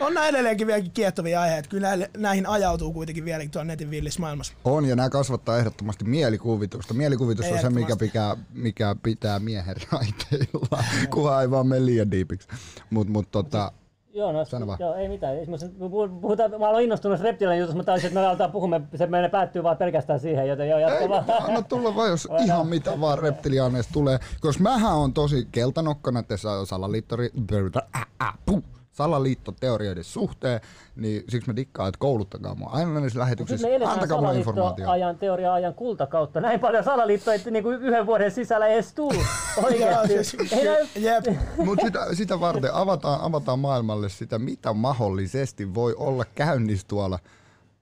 on nää edelleenkin vieläkin kiehtovia aiheita. Kyllä näihin ajautuu kuitenkin vieläkin tuolla netin villissä maailmassa. On, ja nämä kasvattaa ehdottomasti mielikuvitusta. Mielikuvitus on se, mikä, pitää, mikä pitää miehen raiteilla, kunhan ei vaan mene liian diipiksi. Mut, mut tota, Joo, no, Sano vaan. joo, ei mitään. Puhutaan, mä olen innostunut reptilien jutusta, mutta taisin, että me aletaan puhumaan, se meidän päättyy vaan pelkästään siihen, joten joo, jatka Ei, vaan. anna tulla vaan, jos ihan mitä vaan reptiliaaneista tulee. Koska mähän on tosi keltanokka näiden sa- salaliittori... Äh, äh, puh, salaliittoteorioiden suhteen, niin siksi mä dikkaan, että kouluttakaa mua aina näissä lähetyksissä. me eletään Antakaa mulle informaatiota. salaliittoajan, teoria-ajan kultakautta. Näin paljon salaliittoja, että niinku yhden vuoden sisällä ei edes tuu. Joo, Oikeesti. siis. Mutta sitä, sitä varten avataan, avataan maailmalle sitä, mitä mahdollisesti voi olla käynnissä tuolla.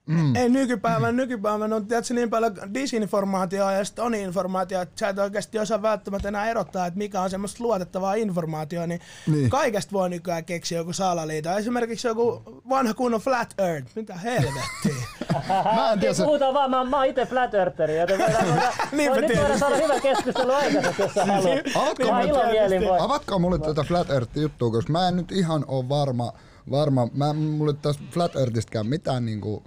Mm. Ei nykypäivän, nykypäivän on tiedätkö, niin paljon disinformaatiota ja sitten on informaatiota, että sä et oikeasti osaa välttämättä enää erottaa, että mikä on semmoista luotettavaa informaatiota, niin, Niin. niin. kaikesta voi nykyään keksiä joku salaliito. Esimerkiksi joku vanha kunnon flat earth, mitä helvettiä. Mä en tiedä, se, puhutaan vaan, mä, mä oon itse flat eartheri, joten voidaan, voi, nyt voidaan tietysti. saada hyvä keskustelu aikaiseksi, jos sä haluat. avatko Mä mulle- avatkaa mulle tätä Flat Earth-juttua, koska mä en nyt ihan ole varma, varma. Mä, mulle tästä Flat Earthistäkään mitään niinku...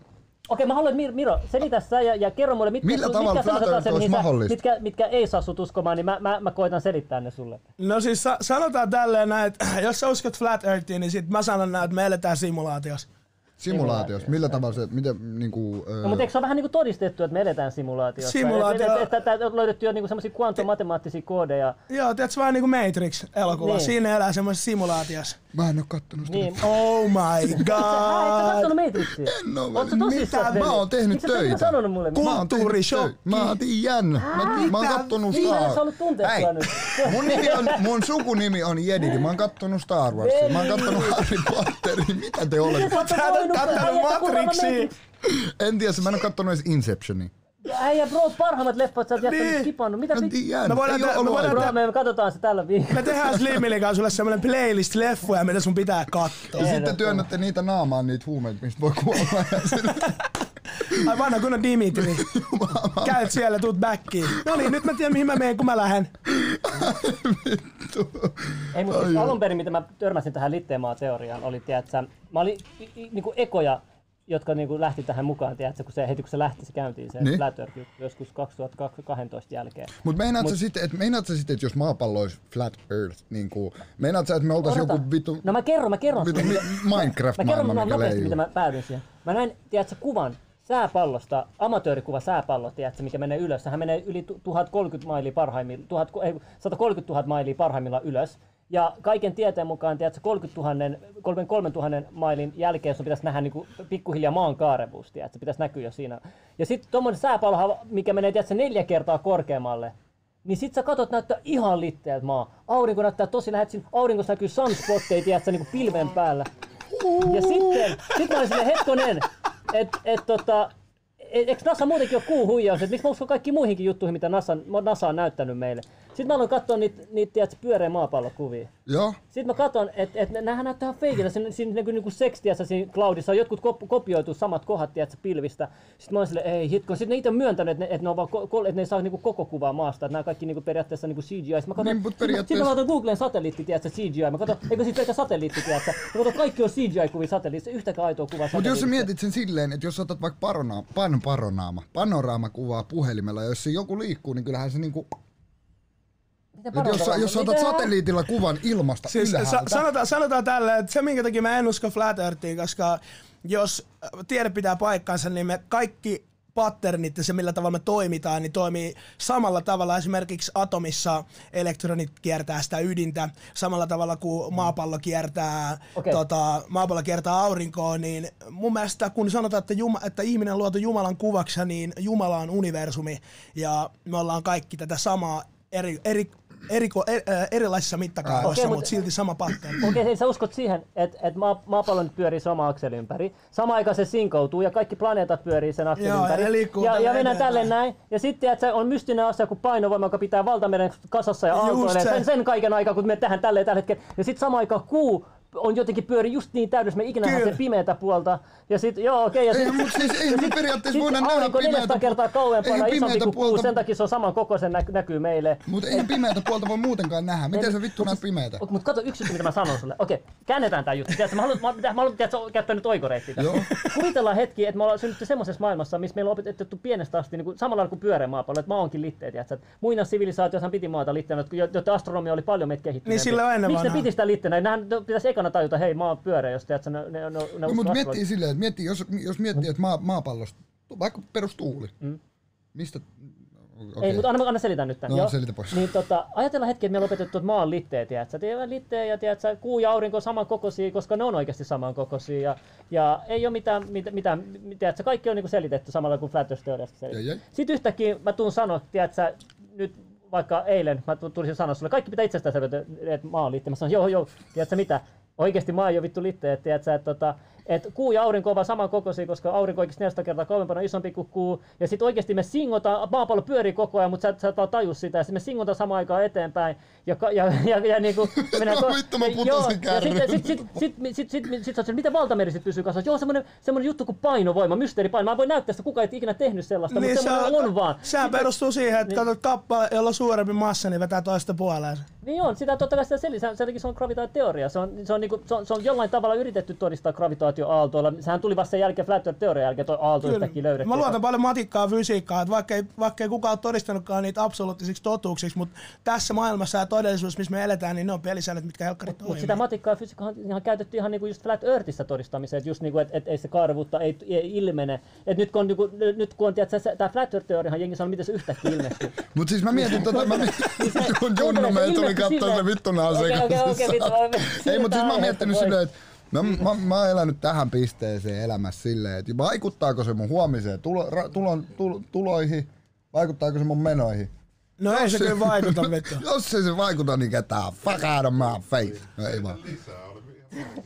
Okei, mä haluan, Mir- Miro, selitä sä ja, ja kerro mulle, mitkä, Millä sun- tavalla mitkä sellaiset asiat, mihin sä- mitkä, mitkä ei saa sut uskomaan, niin mä, mä, mä koitan selittää ne sulle. No siis sa- sanotaan tälleen näin, että jos sä uskot flat earthiin, niin sit mä sanon näin, että me eletään simulaatiossa. Simulaatiossa. Millä tavalla se, miten niinku... No, mutta eikö se ole vähän niin kuin todistettu, että me eletään simulaatiossa? Simulaatio- Että, että, että, että on löydetty jo niin semmoisia kvantomatemaattisia koodeja. Joo, tiedätkö vähän niinku Matrix-elokuva, Niin. niin. siinä elää semmoisessa simulaatiossa. Mä en oo kattonut sitä. Niin. Oh my Sä et sä god! kattonut Matrixia? En oo, Oot sä mitä? tosissaan, Mä oon tehnyt Miksi sä et töitä. ikinä sanonut mulle? Ku- Mä oon tehnyt Kulttuurishokki. töitä. Mä tiedän. Mä, mä oon kattonut Niin, Star sä haluat tuntea Hei, sua nyt. mun, nimi on, mun sukunimi on Jedidi. Mä oon kattonut Star Warsia. Mä oon kattonut Harry Potteria. Mitä te olette? Oot kuulemma Matrixia. Matrix. En tiedä, mä en oo kattonut edes Inceptionia. Äijä bro, parhaimmat leffat sä oot jättänyt Niin. skipannut. Mitä vittu? tiedän. Me voidaan te- me voidaan. Bro, me katsotaan se tällä viikolla. Me tehdään Slimmilin kanssa sulle semmonen playlist leffoja, mitä sun pitää katsoa. Ja sitten työnnätte niitä naamaan niitä huumeita, mistä voi kuolla. Ai vanha kunnon Dimitri. Käyt siellä, tuut backiin. No niin, nyt mä tiedän mihin mä menen, kun mä lähden. Ei, mutta siis alun perin, mitä mä törmäsin tähän Litteemaa-teoriaan, oli, tiedätkö, mä olin niinku ekoja, jotka niinku lähti tähän mukaan, tiedätkö, kun se, heti kun se lähti, se käyntiin, se Niin. Flat joskus 2012 jälkeen. Mut meinaat sä sitten, että meinaat sä sitten, että jos maapallo olisi flat earth, niin kuin, meinaat sä, että me oltais Odota. joku vitu, No mä kerron, mä kerron. vitu sulle. mi- Mä kerron mä mikä nopeasti, leijuu. mitä mä päädyin siihen. Mä näin, tiedätkö, kuvan sääpallosta, amatöörikuva sääpallo, tiedätkö, mikä menee ylös. Sehän menee yli tu- 1030 mailia parhaimmillaan, 1000, ei, 130 000 mailia parhaimmillaan ylös. Ja kaiken tieteen mukaan, tiedätkö, 30 000, 33 000 mailin jälkeen sun pitäisi nähdä niin kuin pikkuhiljaa maan kaarevuus, tiedätkö, pitäisi näkyä jo siinä. Ja sitten tuommoinen sääpallohan, mikä menee tiedätkö, neljä kertaa korkeammalle, niin sit sä katot näyttää ihan litteeltä maa. Aurinko näyttää tosi lähet, siinä auringossa näkyy sunspotteja, tiedätkö, niin pilven päällä. Ja sitten, sit mä olin silleen, hetkonen, että et, tota, e- eikö NASA muutenkin ole kuuhuijaus, että miksi mä uskon kaikki muihinkin juttuihin, mitä NASA, NASA on näyttänyt meille. Sitten mä aloin katsoa niitä, niitä tiedätkö, pyöreä maapallokuvia. Joo. Sitten mä katson, että et, nämähän näyttää ihan feikiltä. Siinä, siinä niinku, niinku sekstiässä siinä cloudissa on jotkut kop, kopioitu samat kohdat tiedätkö, pilvistä. Sitten mä olin silleen, ei hitko. Sitten ne itse on myöntänyt, että ne, et ne, on vaan, että ne ei saa niinku koko kuvaa maasta. Että nämä kaikki niinku periaatteessa niinku CGI. Sitten mä katson, Niin, mut sitten mä- periaatteessa- katson Googlen satelliitti, tiedätkö, CGI. Mä katson, eikö siitä pelkä satelliitti, tiedätkö. Mä katson, kaikki on CGI-kuvia satelliitissa, yhtäkään aitoa kuvaa Mutta jos sä mietit sen silleen, että jos otat vaikka parona, pan paronaama, panoraama-kuvaa puhelimella, ja jos se joku liikkuu, niin kyllähän se niinku... Jos, jos otat satelliitilla kuvan ilmasta Siis ylhäältä, sa- sanotaan, sanotaan tälle, että se minkä takia mä en usko Flat Earthiin, koska jos äh, tiede pitää paikkansa, niin me kaikki patternit ja se millä tavalla me toimitaan, niin toimii samalla tavalla. Esimerkiksi atomissa elektronit kiertää sitä ydintä samalla tavalla kuin maapallo kiertää, Okei. tota, maapallo kiertää aurinkoa, niin mun mielestä kun sanotaan, että, Juma, että ihminen on luotu Jumalan kuvaksi, niin Jumala on universumi ja me ollaan kaikki tätä samaa eri, eri, eri, eri, erilaisissa mittakaavoissa, okay, mut- mutta silti sama pattern. Okei, hei, sä uskot siihen, että et maa, maapallo nyt pyörii sama akselin ympäri. Samaan aikaan se sinkoutuu ja kaikki planeetat pyörii sen akselin Joo, ja ympäri. ja, tälle ja mennään tälle näin. Ja sitten että on mystinen asia kuin painovoima, joka pitää valtameren kasassa ja aaltoilee se. sen, sen kaiken aikaa, kun me tehdään tälleen tällä hetkellä. Ja sitten samaan aikaan kuu on jotenkin pyöri just niin täydessä, me ikinä nähdään Kyllä. sen pimeätä puolta. Ja sitten, joo okei. ja Ei, sit- mut siis ei me periaatteessa sit voida nähdä pimeätä 400 pu- kertaa kauempana isompi kuin puolta- sen takia se on saman kokoisen nä- näkyy meille. Mutta ei pimeätä puolta voi muutenkaan nähdä. Miten En- sä vittu näet pimeätä? Mutta mut kato yksi juttu, mitä mä sanon sulle. Okei, käännetään tää juttu. Tiedätkö, mä haluan, mä, mä haluan tiedätkö, käyttää nyt oikoreittiä. Kuvitellaan hetki, että me ollaan synnytty semmoisessa maailmassa, missä meillä on opetettu pienestä asti niin kuin, samalla kuin pyöreä maapallo, että maa onkin litteä. Tiedätkö? että Muina sivilisaatiossahan piti maata litteenä, jo- jotta astronomia oli paljon meitä kehittyneempi. Niin sillä on ennen Miksi ne piti sitä litteenä? Nähän pitäisi ekana tajuta, hei maa on pyöreä, jos tiedätkö, ne, ne, ne, ne No, mutta miettii silleen, että miettii, jos, jos miettii, että maa, maapallosta, vaikka perustuuli, Mm. mistä... Ei, mutta anna, anna selitä nyt tämän. No, joo. selitä pois. Niin, tota, ajatellaan hetki, että meillä on opetettu, että maa on litteä, tiedätkö? Litteä ja tiedätkö, kuu ja aurinko on samankokoisia, koska ne on oikeasti samankokoisia. Ja, ja ei ole mitään, mit, mitään tiedätkö, kaikki on niinku selitetty samalla kuin Flat. Jai, jai. Sitten yhtäkkiä mä tuun sanoa, tiedätkö, nyt vaikka eilen mä tu- tulisin sanoa sulle, kaikki pitää itsestään selvitä, että maa on litteä. Mä sanon, joo, joo, tiedätkö mitä? oikeasti mä oon jo vittu litteä, että tiedät sä, että tota, että kuu ja aurinko ovat samankokoisia, koska aurinko on oikeasti 400 kertaa kauempana isompi kuin kuu. Ja sitten oikeasti me singotaan, maapallo pyörii koko ajan, mutta sä, sä et vaan taju sitä. Ja sitten me singotaan samaan aikaan eteenpäin. Ja, ja, ja, ja, ja niin kuin, No vittu, mä putosin Joo, ja sitten sit, sit, sit, sit, sit, sit, sit, sit, miten valtameri sit pysyy kasvassa? Joo, semmoinen, semmoinen juttu kuin painovoima, mysteeripaino. Mä voin näyttää sitä, kukaan ei ikinä tehnyt sellaista, Niin mutta se semmoinen on vaan. Sehän perustuu siihen, että katsot kappale, jolla on suurempi massa, niin vetää toista puoleensa. Niin on, sitä totta kai sitä seli, sen, se on gravitaatioteoria. Se on, se, on niinku, se, on, se on jollain tavalla yritetty todistaa gravitaatioaaltoilla. Sehän tuli vasta sen jälkeen Flat Earth-teorian jälkeen, toi aalto yhtäkkiä löydettiin. Mä luotan paljon matikkaa fysiikkaa, että vaikka ei, vaikka ei kukaan ole todistanutkaan niitä absoluuttisiksi totuuksiksi, mutta tässä maailmassa ja todellisuudessa, missä me eletään, niin ne on pelisäännöt, mitkä helkkarit Mutta sitä matikkaa ja fysiikkaa on ihan käytetty ihan niinku just Flat Earthissa todistamiseen, että just niinku, et, et, ei se kaarvuutta ei, ei ilmene. Et nyt kun on, niinku, nyt kun on tiedätkö, se, tää Flat Earth-teoriahan jengi sanoo, miten se yhtäkkiä ilmestyy. Mut siis mä mietin tota, mä mietin, kun Kuuntele, Junnu se meitä tuli katsoa se silleen- vittu nää Okei, okei, okei, vittu, Ei, mutta siis mä oon miettinyt silleen, että mä, mä, mä, oon elänyt tähän pisteeseen elämässä silleen, että vaikuttaako se mun huomiseen tulo, ra, tulon, tul, tuloihin, vaikuttaako se mun menoihin. No ei se kyllä vaikuta. Jos ei se vaikuta, niin ketään. Fuck out of my face. No ei vaan.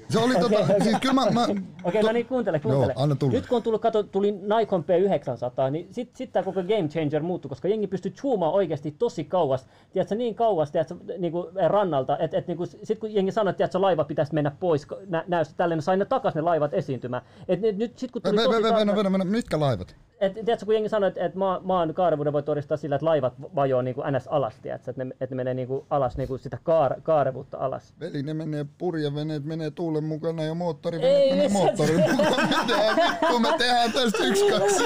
Se oli tota, siis kyllä mä, mä Okei, no niin, kuuntele, kuuntele. Joo, anna tulla. Nyt kun on tullut, kato, tuli Nikon P900, niin sitten sit tämä koko game changer muuttui, koska jengi pystyy zoomaan oikeasti tosi kauas, tiedätkö, niin kauas, tiedätkö, niinku rannalta, että et, niinku, sitten kun jengi sanoi, että tiedätkö, laiva pitäisi mennä pois nä, näystä tälleen, ne sai ne takas ne laivat esiintymään. Et, nyt, nyt sit kun tuli tosi kauas- venä, venä, venä, mitkä laivat? et, tiedätkö, kun jengi sanoi, että, että maa, maan kaarevuuden voi todistaa sillä, että laivat vajoo niin kuin ns. alas, tiedätkö, että ne, että ne menee niin kuin alas, niin kuin sitä kaar, kaarevuutta alas. Veli, ne menee purjeveneet, menee tuulen mukana ja Ei, moottoriveneet menee se- moottorin mukana. Mitä vittu me tehdään tästä yksi kaksi?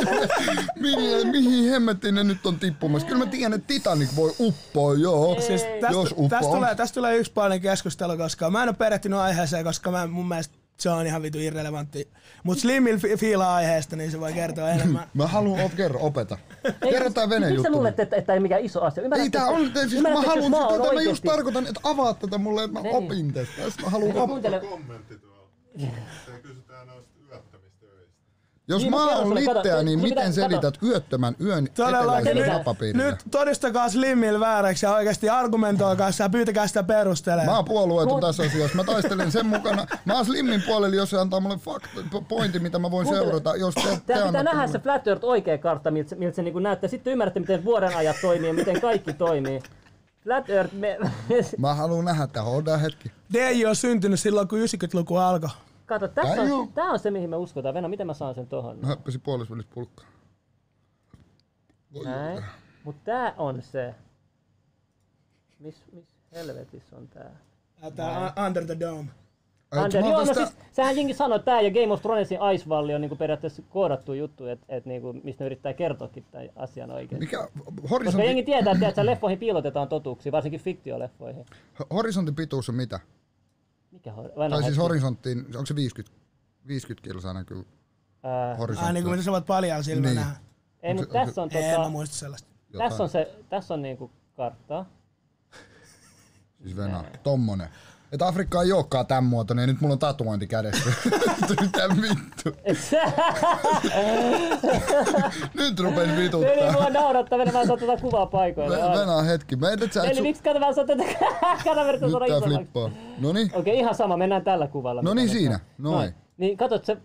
mihin, mihin hemmettiin ne nyt on tippumassa? Kyllä mä tiedän, että Titanic voi uppoa, joo. Siis tästä, Jos uppoaa. tästä, tulee, tästä tulee yksi paljon keskustelu, koska mä en ole perehtynyt aiheeseen, koska mä mun mielestä se on ihan vitu irrelevantti. Mut Slimmil fi- fiilaa aiheesta, niin se voi kertoa enemmän. Mä haluan op, kerro, opeta. Kerro tää vene Miksi juttu. sä luulet, että, että tämä ei mikään iso asia? Ei Ymmärrätkö, tää on, että- siis mä haluan, on tätä mä just tarkoitan, että avaat tätä mulle, että mä Niin. opin tästä. Mä haluan Ei, op- kuuntele. kommentti tuolla. Noista yöttämistöistä. Jos Niin, mä mä oon litteä, se- niin se pitää- miten selität yöttömän yön Todellakin. eteläisellä Nyt, nyt todistakaa Slimmil vääräksi ja oikeasti argumentoikaa sitä ja pyytäkää sitä perustelemaan. Mä oon puolueeton tässä asiassa. Mä taistelen sen mukana. Mä oon Slimmin puolella, jos se antaa mulle pointin, mitä mä voin Kuuntele. seurata. Jos te, te Tää pitää nähdä se Flat Earth oikea kartta, miltä se, miltä se niinku näyttää. Sitten ymmärrätte, miten vuoden ajat toimii ja miten kaikki toimii. Flat Earth, me, Mä haluan nähdä, että hoidaan hetki. DJ on syntynyt silloin, kun 90-luku alkoi. Kato, tässä Tää on, tää on se, mihin me uskotaan. Venä, miten mä saan sen tohon? Mä höppäsin puolisvälissä pulkkaa. Voi Näin. Mut tää on se. Miss, miss helvetissä on tää? Tää Under the Dome. Mä joo, no siis, sähän jengi sanoi, että tää ja Game of Thronesin Ice Valley on niinku periaatteessa koodattu juttu, että et niinku, mistä ne yrittää kertoakin tämän asian oikein. Mikä Koska jengi horisontti, tietää, että, että leffoihin piilotetaan totuuksia, varsinkin fiktioleffoihin. horisontin pituus on mitä? Mikä hor- Tai siis horisonttiin, onko se 50, 50 kilsaa kyllä Ää, Ai horisontti? niin kuin mitä sä voit paljon silmä Niin. nähdä. ei, mutta tässä on, En mä tota, muista sellaista. tässä on, se, tässä on niinku kartta. Siis Venä, tommonen. Että Afrikka ei olekaan tän muotoinen ja nyt mulla on tatuointi kädessä. Mitä vittu? nyt rupes Veli, vituttaa. mua naurattaa, Veli, mä en saa tätä kuvaa paikoille. Ve- Venä hetki. Mä et, et sä Eli su- miksi kato, mä saan tätä kamerat Nyt tää flippaa. Noni, Okei, ihan sama, mennään tällä kuvalla. No niin, nyt siinä. on. Noin. Niin, katsot se...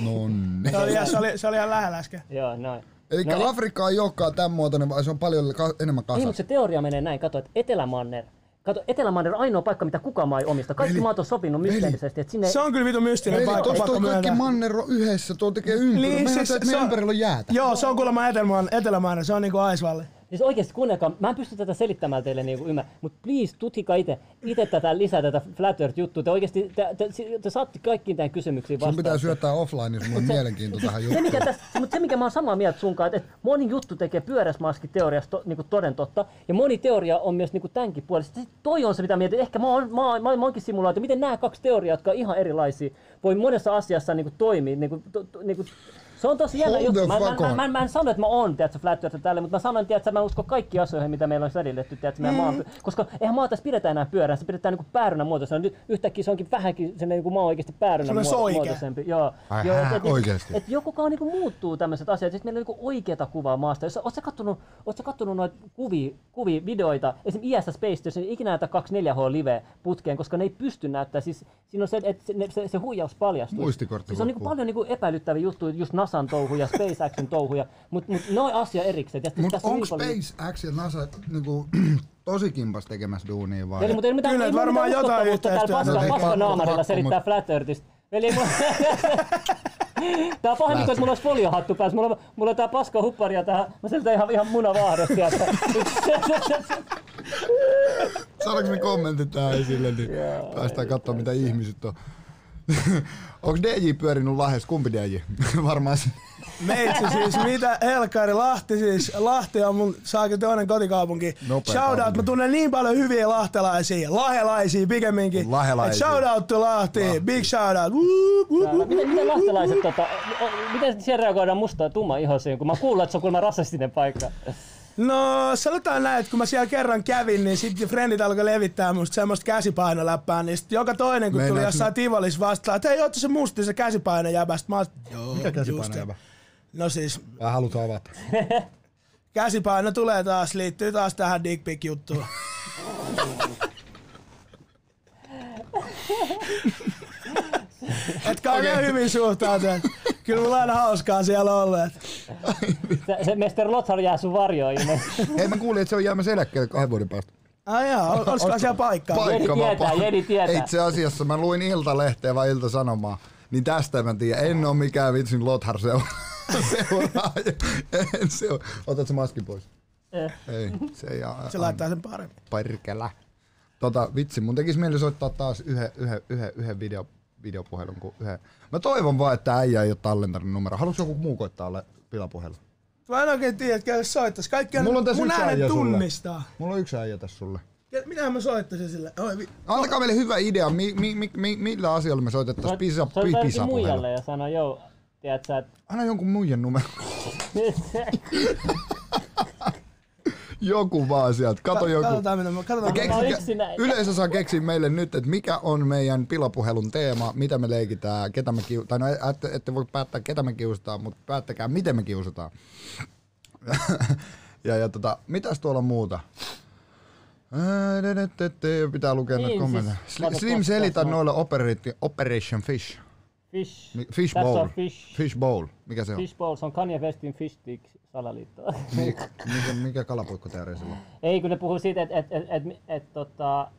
nonni. Se oli, se oli, se oli ihan lähellä äsken. Joo, noin. Eli No niin. Afrikka ei olekaan tän muotoinen, vaan se on paljon ka- enemmän Ei, kasas. mutta se teoria menee näin. Kato, että Etelämanner. Kato, Etelämanner on ainoa paikka, mitä kukaan maa ei omista. Kaikki Veli, maat on sopinut mysteerisesti, että sinne... Se on kyllä vitu mystinen Eli paikka, toi kaikki myöntää. manner on yhdessä, tuo tekee ympyrä. Niin, Niin, siis että se meidän on- ympärillä on jäätä. Joo, se on kuulemma Etelämaan, Etelämaan, se on niinku Aisvalli. Siis oikeesti kuunnelkaa, mä en pysty tätä selittämään teille niinku ymmär, mutta please tutkikaa itse, itse tätä lisää tätä Flat Earth juttua. Te oikeesti, te, te, te, te saatte kaikkiin tähän kysymyksiin Sun pitää syöttää offline, jos mulla on mielenkiinto tähän Se juttuun. mikä, tässä, mutta se mikä mä oon samaa mieltä sunkaan, että, että moni juttu tekee pyöräsmaskiteoriasta to, niinku toden totta, ja moni teoria on myös niinku tämänkin puolesta. Sitten toi on se, mitä mietin. Ehkä mä oon, mä oon, mä mä oonkin simulaatio, miten nämä kaksi teoriaa, jotka on ihan erilaisia, voi monessa asiassa niinku toimia. Niinku, to, to, niinku, se on tosi jännä juttu. Mä, mä, mä, mä, mä, en sano, että mä oon tiedätkö, flat earth tälle, mutta mä sanon, tiedätkö, että mä uskon kaikki asioihin, mitä meillä on selitetty, tiedätkö, meidän maan, koska eihän maa tässä pidetä enää pyörää, se pidetään niinku päärynän muotoisena. Nyt yhtäkkiä se onkin vähänkin, se niinku maa on oikeasti päärynän Semmoinen muoto- muotoisempi. Joo. Ai Joo, hää, et- et- oikeesti? et joku kauan niinku muuttuu tämmöiset asiat. Sitten meillä on niinku oikeata kuvaa maasta. Jos, oot sä kattonut, oot sä kattonut noita kuvia, kuvia, videoita, esimerkiksi IS Space, jos ei ikinä näytä 24H live putkeen, koska ne ei pysty näyttää. Siis siinä on se, että se, se, se huijaus paljastuu. Muistikortti Siis on niinku loppuu. paljon niinku epäilyttäviä juttuja, just NASAn touhuja, SpaceXin touhuja, mutta mut noin asia erikseen. Mutta onko niin paljon- SpaceX ja NASA niinku, tosi kimpas tekemässä duunia vai? Eli, mutta ei mitään, Kyllä, ei varmaan mitään jotain täällä yhteistyötä. paska, No, paska pakko- naamarilla pakko, selittää mut- Flat Earthistä. Veli, mulla... Tää on pahempi kuin, että mulla olisi foliohattu päässä. Mulla, on- mulla on tää paska huppari ja tää, mä selitän ihan, ihan munavahdesta. sieltä. Saadaanko me kommentit tähän esille, niin päästään katsomaan mitä ihmiset on. Onko DJ pyörinyt Lahdessa? Kumpi DJ? Varmaan se. Meitsi siis, mitä Helkari, Lahti siis, Lahti on mun saakin toinen kotikaupunki. Nopea shout out, mä tunnen niin paljon hyviä lahtelaisia, lahelaisia pikemminkin. Lahelaisia. Shout out to Lahti, big shout out. Miten, miten lahtelaiset, tota, miten siellä reagoidaan musta tumma ihosiin, kun mä kuulen, että se on kuulemma rasistinen paikka. No sanotaan näin, että kun mä siellä kerran kävin, niin sitten frendit alkoi levittää musta semmoista käsipainoläppää, niin sit joka toinen, kun tuli Meinaatko jossain Tivolis vastaan, että hei, ootte se musti se käsipainojäbä. Sit Mä oon, joo, Mikä just käsipainojäbä? niin. No siis, Vai haluat avata? käsipaino tulee taas, liittyy taas tähän dick pic juttuun. Et kai okay. hyvin suhtautuu. Kyllä mulla on aina hauskaa siellä ollut. et- Se, se Mester Lothar jää sun varjoon. Hei mä kuulin, että se on jäämässä eläkkeelle kahden vuoden päästä. Ai jaa, ol- olisiko siellä paikkaa? Jedi tietää. Jedi tietää. Itse asiassa mä luin Iltalehteä vai Ilta-Sanomaa, niin tästä mä tiedän, en oo mikään vitsin Lothar seuraaja. seuraaja. En se maskin pois? Eh. Ei, se ei Se laittaa sen paremmin. Perkele. Tota, vitsi, mun tekis mieli soittaa taas yhden, yhden, yhden, yhden video, videopuhelun kuin yhden. Mä toivon vaan, että äijä ei ole tallentanut numero. Haluatko joku muu koittaa olla pilapuhelu? Mä en oikein tiedä, että kelle soittais. Kaikki on, Mulla on tässä mun yksi äijä sulle. tunnistaa. Mulla on yksi äijä tässä sulle. Mitähän mä soittaisin sille? Oi, vi- Antakaa meille hyvä idea, mi, mi, mi, mi, millä asialla me soitettaisiin pisa, jollekin pisa muijalle ja sano, joo, tiedät sä, että Anna jonkun muijan numero. Joku vaan sieltä. Kato joku. Katsotaan mitä mä... Katsotaan. Yksinäinen. yleisö saa keksiä meille nyt, että mikä on meidän pilapuhelun teema, mitä me leikitään, ketä me kiu... Tai no ette, ette voi päättää, ketä me kiusataan, mutta päättäkää, miten me kiusataan. ja, ja tota, mitäs tuolla muuta? Pitää lukea Niin, kommentteja. siis, Sli- kato, Slim selitä noille Operation Fish. Fish. Fish Tässä Bowl. on fish. Fish Bowl. Mikä se on? Fish Bowl, se on Kanye Westin Fish Stick salaliitto. Mi- mikä, mikä kalapuikkoteoria sillä on? Ei, kun ne puhuu siitä, että et, et, et, et, tota,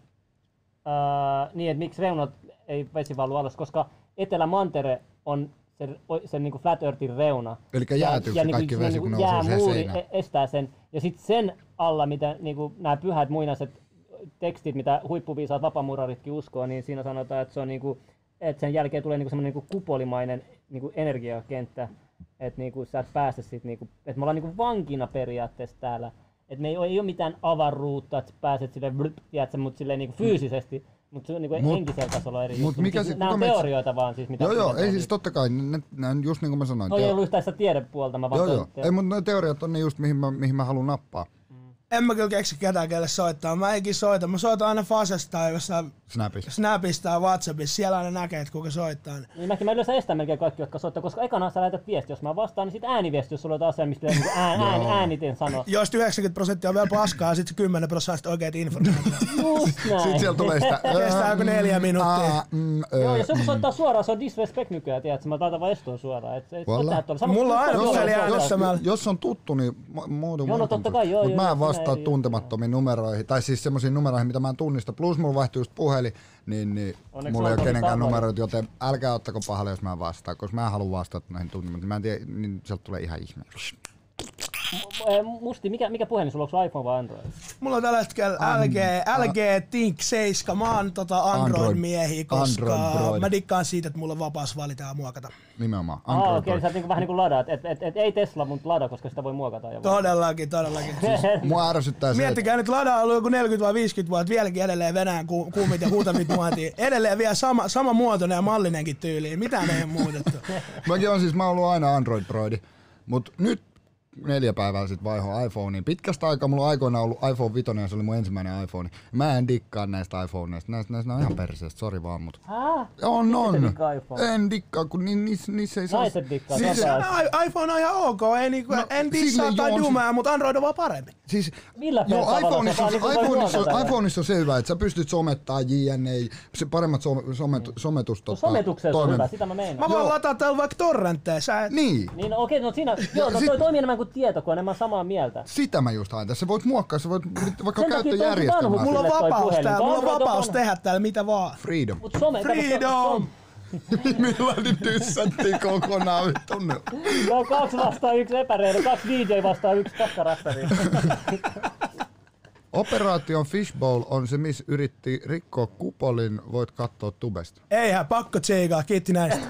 ää, niin, että miksi reunat ei vesi valu alas, koska Etelä-Mantere on se, se niinku Flat Earthin reuna. Elikkä jäätyykö se kaikki se vesi, kun siihen jäämuuri e- estää sen. Ja sitten sen alla, mitä niinku, nämä pyhät muinaiset tekstit, mitä huippuviisaat vapaamuuraritkin uskoo, niin siinä sanotaan, että se on niinku, että sen jälkeen tulee niinku semmoinen niinku kupolimainen niinku energiakenttä, että niinku sä et pääse sit niinku, että me ollaan niinku vankina periaatteessa täällä. Että me ei ole, ei ole mitään avaruutta, että pääset sille blp, tiedätkö, mutta silleen niinku fyysisesti, mutta se on niinku Mut- henkisellä tasolla eri mut juttu. mikä siis nämä on teorioita vaan siis, mitä Joo, joo, ei siis totta kai, ne, ne on just niin kuin mä sanoin. No ei ollut sitä tiedepuolta, mä vaan Joo, joo. Ei, mutta ne teoriat on ne just mihin mä, mihin mä haluan nappaa. En mä kyllä keksi ketään, kelle soittaa. Mä eikin soita. Mä soitan aina Fasesta tai jossain Snapissa. Snapista tai Whatsappissa. Siellä aina näkee, että kuka soittaa. Niin mäkin mä yleensä estän melkein kaikki, jotka soittaa, koska ekana sä lähetät viesti, jos mä vastaan, niin sit ääniviesti, jos sulla on jotain asiaa, mistä niinku ään, ään, ääniten sano. Jos 90 prosenttia on vielä paskaa, ja sitten 10 prosenttia oikeat informaatiota. Näin. Sitten siellä tulee sitä... Kestää joku neljä minuuttia. Mm, Joo, jos joku soittaa suoraan, se on disrespect nykyään, tiedätkö? Mä laitan vaan estoon suoraan. Et, et, Mulla on aina jos, jos on tuttu, niin muuta Joo, no totta kai, joo, Mutta mä en vastaa ei- tuntemattomiin numeroihin, tai siis semmoisiin numeroihin, mitä mä en tunnista. Plus mulla vaihtuu just puhelin, niin, niin Onneksi mulla ei ole kenenkään numeroita, joten älkää ottako pahalle, jos mä en vastaa, koska mä en halua vastata näihin tuntemattomiin. Mä en tiedä, niin sieltä tulee ihan ihme. Musti, mikä, mikä puhelin sulla on, onko iPhone vai Android? Mulla on tällä hetkellä LG, LG Think 7. Mä oon tota Android-miehi, koska Android. mä dikkaan siitä, että mulla on vapaus valita ja muokata. Nimenomaan. Ah, Android. okei, okay, sä niinku vähän niinku ladaat. Et, et, et, ei Tesla, mutta lada, koska sitä voi muokata. Ja. Todellakin, todellakin. Siis Mua ärsyttää se, että Miettikää nyt, Lada on ollut joku 40 vai 50 vuotta, vieläkin edelleen Venäjän ku, kuumit ja huutavit muotiin. Edelleen vielä sama, sama muotoinen ja mallinenkin tyyliin. Mitään ei ole muutettu. Mäkin on siis, mä oon ollut aina Android-broidi, mutta nyt neljä päivää sitten vaihoin iPhoneen. Pitkästä aikaa mulla on aikoinaan ollut iPhone 5 ja se oli mun ensimmäinen iPhone. Mä en dikkaa näistä iPhoneista. Näistä, näistä on ihan perseestä, sori vaan, mut. Ah, On, on. dikkaa iPhone? En dikkaa, kun ni, niissä niissä ei saa... Naiset dikkaa, Siis, sä I- iPhone on ihan ok, ei niinku, No, en dissaa tai dumaa, mutta Android on vaan parempi. siis Millä Joo, tavalla iPhoneissa, se on, vaan niinku iPhoneissa, vai? iPhoneissa on se hyvä, että sä pystyt somettaa JNA, se paremmat some, somet, sometus... No, Tota, sometuksessa hyvä, sitä mä Mä meinaan. voin Joo. lataa täällä vaikka torrentteja, sä et... Niin, Niin, no okei, no siinä, joo, no toi toimii enemmän kuin tietokone, mä oon samaa mieltä. sitä mä just haen tässä. Voit muokkaa, sä voit vaikka Sen käyttöjärjestelmää. Mulla on vapaus täällä, mulla on vapaus tehdä täällä mitä vaan. Freedom. Mut some, Freedom! Millainen dyssättiin kokonaan. Se on kaksi vastaan yksi epäreilu, kaksi DJ vastaan yksi kakkarapperi. Operaation Fishbowl on se, missä yritti rikkoa kupolin, voit katsoa tubesta. Eihän, pakko tsiikaa, kiitti näistä.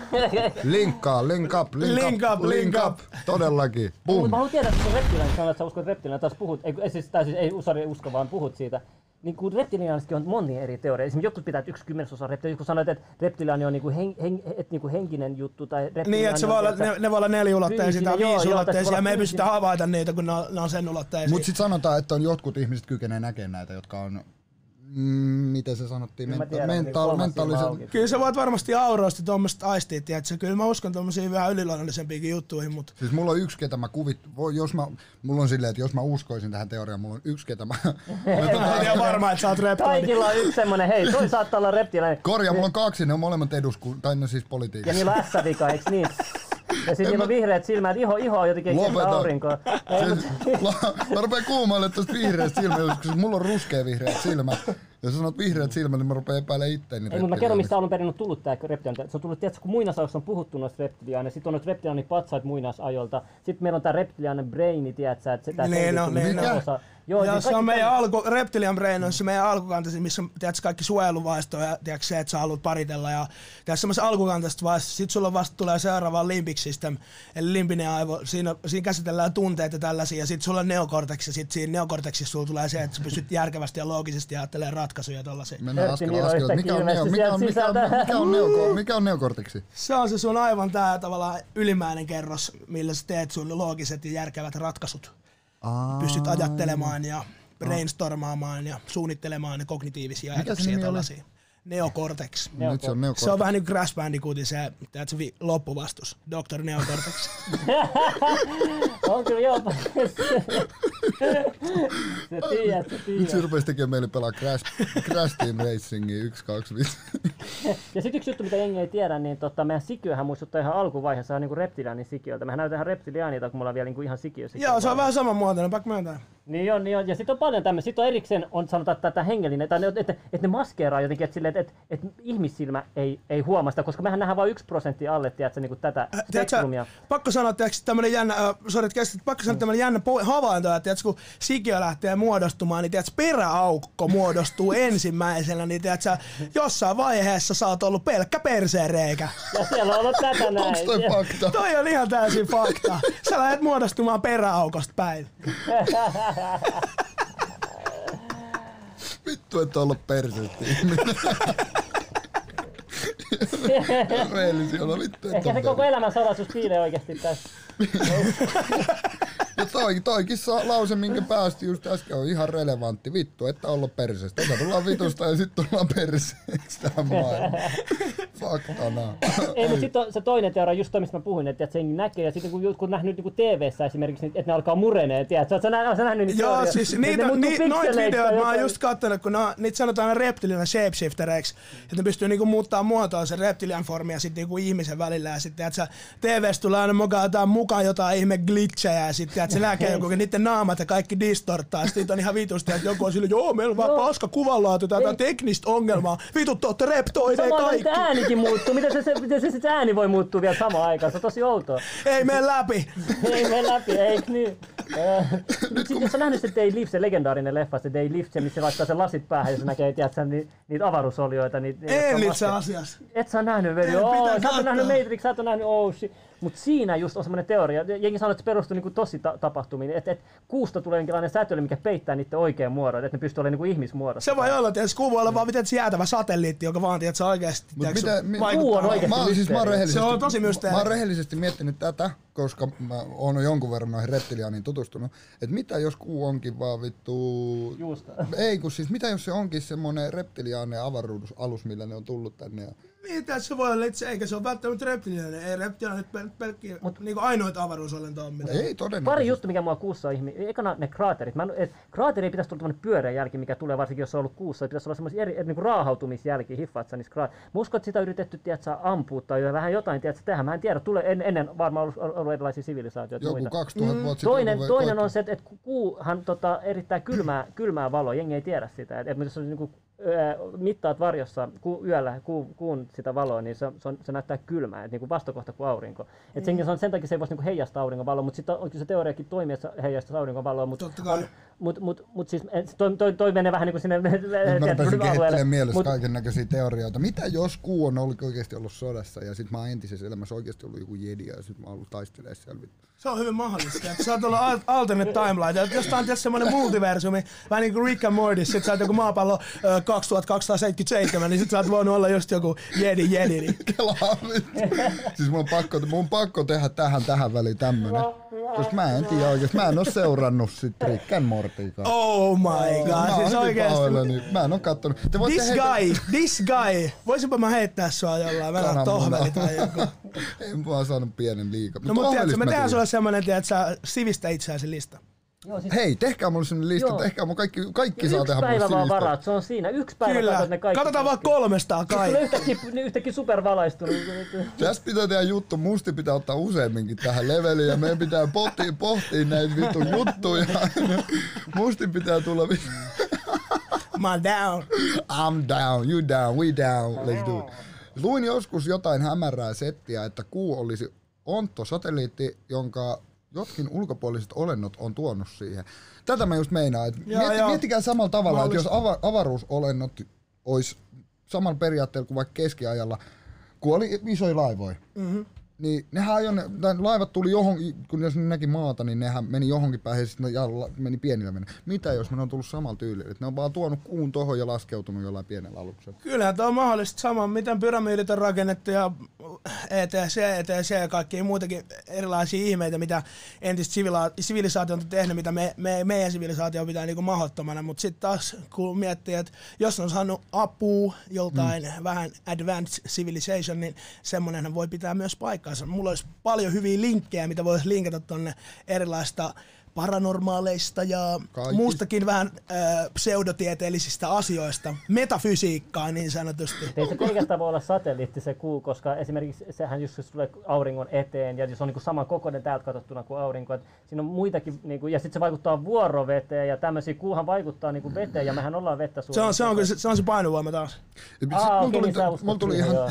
Linkkaa, link up, link, Link up, link up. Todellakin. Mutta Boom. mä haluan että kun sanoit, että sä uskot reptiliaan, taas puhut, ei, siis, tai siis ei sorry, usko, vaan puhut siitä. Niin kuin reptiliaanistakin on monia eri teorioita. Esimerkiksi jotkut pitää, että yksi kymmenesosa reptiliaani, kun sanoit, että reptiliaani on niinku hen, hen, et niinku henkinen juttu, tai Niin, että se voi olla, ne, ne voi olla neliulotteisia tai viisiulotteisia, ja me ei pystytä havaita niitä, kun ne on, ne on sen ulotteisia. Mutta sitten sanotaan, että on jotkut ihmiset kykenee näkemään näitä, jotka on, miten se sanottiin, menta- tiedän, niin mental, silmä mentaalisen. Kyllä sä voit varmasti auroista tuommoista aistia, tiedätkö? Kyllä mä uskon tuommoisiin vähän yliluonnollisempiinkin juttuihin, mutta Siis mulla on yksi, ketä mä kuvit, voi, jos mä, mulla on silleen, että jos mä uskoisin tähän teoriaan, mulla on yksi, ketä mä, mä en ole varma, että sä oot reptoidi. Kaikilla on yksi semmonen, hei, toi saattaa olla reptiliaani. korjaa, mulla on kaksi, ne on molemmat eduskunta, tai ne siis Ja politiikassa. niillä on S-vika, eiks niin? Ja sit niillä on vihreät silmät, iho, iho on jotenkin Lopeta. aurinkoa. Siis, la- mä rupean kuumaille tosta vihreästä silmästä, koska mulla on ruskea vihreät silmät. Jos sanot vihreät silmät, niin mä rupean epäilemään itteeni. Ei, mutta mä kerron, mistä alun perin on tullut tää reptiliaani. Se on tullut, tiedätkö, kun muinasajoissa on puhuttu noista reptiliaaneista, sitten on noita reptiliaanipatsaita muinaisajolta. Sitten meillä on tää reptiliaanen braini, tiedätkö, että Niin niin muinaisen on. osa. Joo, ja niin se on meidän tämmö- alku, Reptilian Brain on se meidän alkukantaisi, missä on tiedätkö, kaikki suojeluvaistoja ja tiedätkö, se, että sä haluat paritella. Ja tiedätkö, semmoisen alkukantaisesta vaiheesta, sit sulla vasta tulee seuraava limbic system, eli limbinen aivo. Siinä, siinä käsitellään tunteita tällaisia, ja sitten sulla on neokorteksi, ja sitten siinä neokorteksissa sulla tulee se, että sä pystyt järkevästi ja loogisesti ajattelemaan ratkaisuja ja tollaisia. Mennään askel askel. Mikä on, neo, mikä on, mikä on, mikä on, neoko, mikä on neokorteksi? Se on se sun aivan tää tavallaan ylimmäinen kerros, millä sä teet sun loogiset ja järkevät ratkaisut. Aa. Pystyt ajattelemaan ja brainstormaamaan ja suunnittelemaan ja kognitiivisia Mikä ajatuksia tällaisia. Neocortex. Nyt se on Se neokorteksi. on vähän niin kuin Crash Bandicootin se, tiedätkö, vi- loppuvastus. Dr. Neocortex. On kyllä joo. se tiedät, se Nyt tiedät. se rupesi tekemään meille pelaa Crash, Crash Team Racingia 1, 2, 5. Ja sitten yksi juttu, mitä jengi ei tiedä, niin tota, meidän sikiöhän muistuttaa ihan alkuvaiheessa ihan niinku reptiliaanin sikiöltä. Mehän näytetään ihan reptiliaanilta, kun mulla on vielä niinku ihan sikiö. Joo, se on vähän samanmuotoinen, pakko myöntää. Niin on, niin on. Ja sitten on paljon tämmöisiä. Sitten on erikseen, on sanotaan, että tätä hengellinen, tai ne, että, että, että ne maskeeraa jotenkin, että, silleen, että, että, että ihmissilmä ei, ei huomaa sitä, koska mehän nähdään vain yksi prosentti alle, tiedätkö, niin kuin tätä Äh, Tiedätkö, spektrumia. pakko sanoa, tiedätkö, tämmönen jännä, äh, sorry, että keskität, pakko sanoa tämmönen jännä po- havainto, että tiedätkö, kun sikiö lähtee muodostumaan, niin tiedätkö, peräaukko muodostuu ensimmäisenä, niin tiedätkö, jossain vaiheessa sä oot ollut pelkkä perseenreikä. Ja siellä on ollut tätä näin. Onks toi fakta? Toi on ihan täysin fakta. Sä lähdet muodostumaan peräaukosta päin. Vittu, on ollut ihminen. Rehellisiä olla vittu, Ehkä on se koko elämän salaisuus piilee oikeasti tässä. Ja toi, toikin sa- lause, minkä päästi just äsken, on ihan relevantti. Vittu, että ollut perseestä. Eka tullaan vitusta ja sitten tullaan perseeksi tähän maailmaan. Faktana. Ei, mutta sitten on se toinen teoria, just toi, mistä mä puhuin, että, sen näkee, ja sitten kun, kun nähnyt niin TV-ssä esimerkiksi, että ne alkaa murenee, tiedätkö? Sä, nä- sä nähnyt niitä Joo, siis niitä, muuttuu ni, noita videoita mä oon just kattonut, kun ne, niitä sanotaan reptilina shapeshiftereiksi, että ne pystyy niinku muuttaa muotoa sen reptilian formia sitten niinku ihmisen välillä ja sitten että TVstä tulee aina mukaan jotain, mukaan jotain ihme glitchejä ja sitten että se näkee joku, niiden naamat ja kaikki distorttaa. Sitten on ihan vitusti, että joku on sille, joo, meillä on vaan paska kuvanlaatu, tää on teknistä ongelmaa. Vitut, te ootte reptoideja kaikki. sitten äänikin muuttuu. Miten se, se, miten se, se ääni voi muuttua vielä samaan aikaan? Se on tosi outoa. Ei mene läpi. Ei mene läpi, eikö niin? Jos sä nähnyt se Day Live, se legendaarinen leffa, se Day Live, se missä laittaa sen lasit päähän ja se näkee, tiedätkö, ni, niitä avaruusolioita. Niitä, En itse asiassa. Et sä nähnyt, veli. Pitää sä et nähnyt Matrix, sä et nähnyt, oh shit. Mutta siinä just on semmoinen teoria, jengi sanoo, että se perustuu niinku tosi ta- tapahtumiin, että et kuusta tulee jonkinlainen säteily, mikä peittää niiden oikean muodon, että ne pystyy olemaan niinku ihmismuodossa. Se voi olla, että se kuu voi olla vaan miten se jäätävä satelliitti, joka vaan tiedät, se oikeasti Mut tiedätkö, mitä- mi- vaikuttaa. Kuu on oikeasti Mä, siis mä oon Se on tosi mysteeri. Mä oon rehellisesti miettinyt tätä, koska mä oon jonkun verran noihin reptiliaaniin tutustunut. Että mitä jos kuu onkin vaan vittu... Juusta. Ei kun siis mitä jos se onkin semmonen reptiliaaninen avaruusalus, millä ne on tullut tänne. Ja... Niin, se voi olla itse, eikä se ole välttämättä reptiliainen. Ei reptiliainen pel- pelkkiä, Mut, niinku ainoita avaruusolentoja on mitä. Ei Pari todennäköisesti. juttu, mikä mua kuussa on ihmi. Ekana ne kraaterit. Mä en, et, kraateri ei pitäisi tulla tämmönen pyöreä jälki, mikä tulee varsinkin, jos se on ollut kuussa. Se pitäisi olla semmoisia eri, et, niinku raahautumisjälkiä, hiffaat sä niissä kraat. Mä uskon, että sitä on yritetty, tiedätkö, ampua tai jo vähän jotain, tiedätkö, tehdä. Mä en tiedä, tulee en, ennen varmaan ollut, ollut erilaisia sivilisaatioita. Joku muita. 2000 vuotta sitten. Toinen, toinen on se, että, että kuuhan tota, erittää kylmää, kylmää valoa, jengi ei tiedä sitä. Että, että jos on niinku, ö, mittaat varjossa ku, yöllä ku, kuun sitä valoa, niin se, se, on, se näyttää kylmää, että niinku vastakohta kuin aurinko. Et senkin, se on, sen takia se ei voisi niinku heijastaa auringon valoa, mutta sitten on kyllä se teoriakin toimii, että se heijastaa auringon valoa. Mutta Totta kai. mut, mut, mut siis toi, toi, toi menee vähän niin kuin sinne mä rupesin kehittelemään mielessä Mut- kaiken näköisiä teorioita. Mitä jos kuu on ollut oikeasti ollut sodassa ja sit mä oon entisessä elämässä oikeasti ollut joku jedi ja sit mä oon ollut taistelemaan siellä. vittu. Se on hyvin mahdollista. Että sä oot ollut al- alternate timeline. Jostain on tietysti semmoinen multiversumi, vähän niin kuin Rick and Morty, sit sä oot joku maapallo 2277, niin sit sä oot voinut olla just joku jedi jedi. Niin. Kelaa. Siis mun on pakko, mun on pakko tehdä tähän tähän väliin tämmönen. Koska mä en tiedä oikeesti, mä en oo seurannut sit Rick and Mortykaan. Oh my god, Mä siis oikeesti. pahoillani. Mä en oo kattonut. Te This heitä- guy, this guy. Voisinpa mä heittää sua jollain, vähän Kananmuna. tohveli tai joku. En vaan saanut pienen liikaa. No mutta tiedätkö, me tehdään sulle semmonen, tiedät sä sivistä itseäsi lista. Joo, siis Hei, tehkää mulle sellainen lista, Joo. tehkää mun kaikki, kaikki saa tehdä päivä mulle vaan varaat, se on siinä. Yksi päivä Kyllä, katsot ne kaikki. katsotaan vaan 300 Tulee kaikki. yhtäkkiä, yhtäkkiä supervalaistunut. Tässä pitää tehdä juttu, musti pitää ottaa useamminkin tähän leveliin ja meidän pitää pohtia, pohtia näitä vitun juttuja. Musti pitää tulla vittu. Oon down. I'm down, you down, we down, let's do it. Luin joskus jotain hämärää settiä, että kuu olisi ontto satelliitti, jonka jotkin ulkopuoliset olennot on tuonut siihen. Tätä mä just meinaan. Et Joo, mietti, joo. miettikää samalla tavalla, että jos ava, avaruusolennot olisi samalla periaatteella kuin vaikka keskiajalla, kun oli isoja laivoja, mm-hmm. Niin nehän ajoi, ne, tai laivat tuli johonkin, kun jos ne näki maata, niin nehän meni johonkin päin ja sitten jalla- meni pienillä mennä. Mitä jos ne on tullut samalla tyylillä, että ne on vaan tuonut kuun tohon ja laskeutunut jollain pienellä aluksella? Kyllähän tuo on mahdollista sama, miten pyramidit on rakennettu ja ETC, ETC ja kaikki muitakin erilaisia ihmeitä, mitä entistä sivilisaatiot on tehnyt, mitä me, me, meidän sivilisaatio pitää niinku mahdottomana. Mutta sitten taas kun miettii, että jos on saanut apua joltain mm. vähän advanced civilization, niin semmoinen voi pitää myös paikkaansa. Mulla olisi paljon hyviä linkkejä, mitä voisi linkata tonne erilaista paranormaaleista ja Kaikki. muustakin vähän äh, pseudotieteellisistä asioista, metafysiikkaa niin sanotusti. Ei se pelkästään voi olla satelliitti se kuu, koska esimerkiksi sehän just jos tulee auringon eteen ja jos on niin saman kokoinen täältä katsottuna kuin aurinko, että siinä on muitakin, niin kuin, ja sitten se vaikuttaa vuoroveteen ja tämmöisiä, kuuhan vaikuttaa niin kuin veteen ja mehän ollaan vettä Se on, se on, se, se on se painovoima taas. Aa, mulla tuli, niin mulla tuli ihan.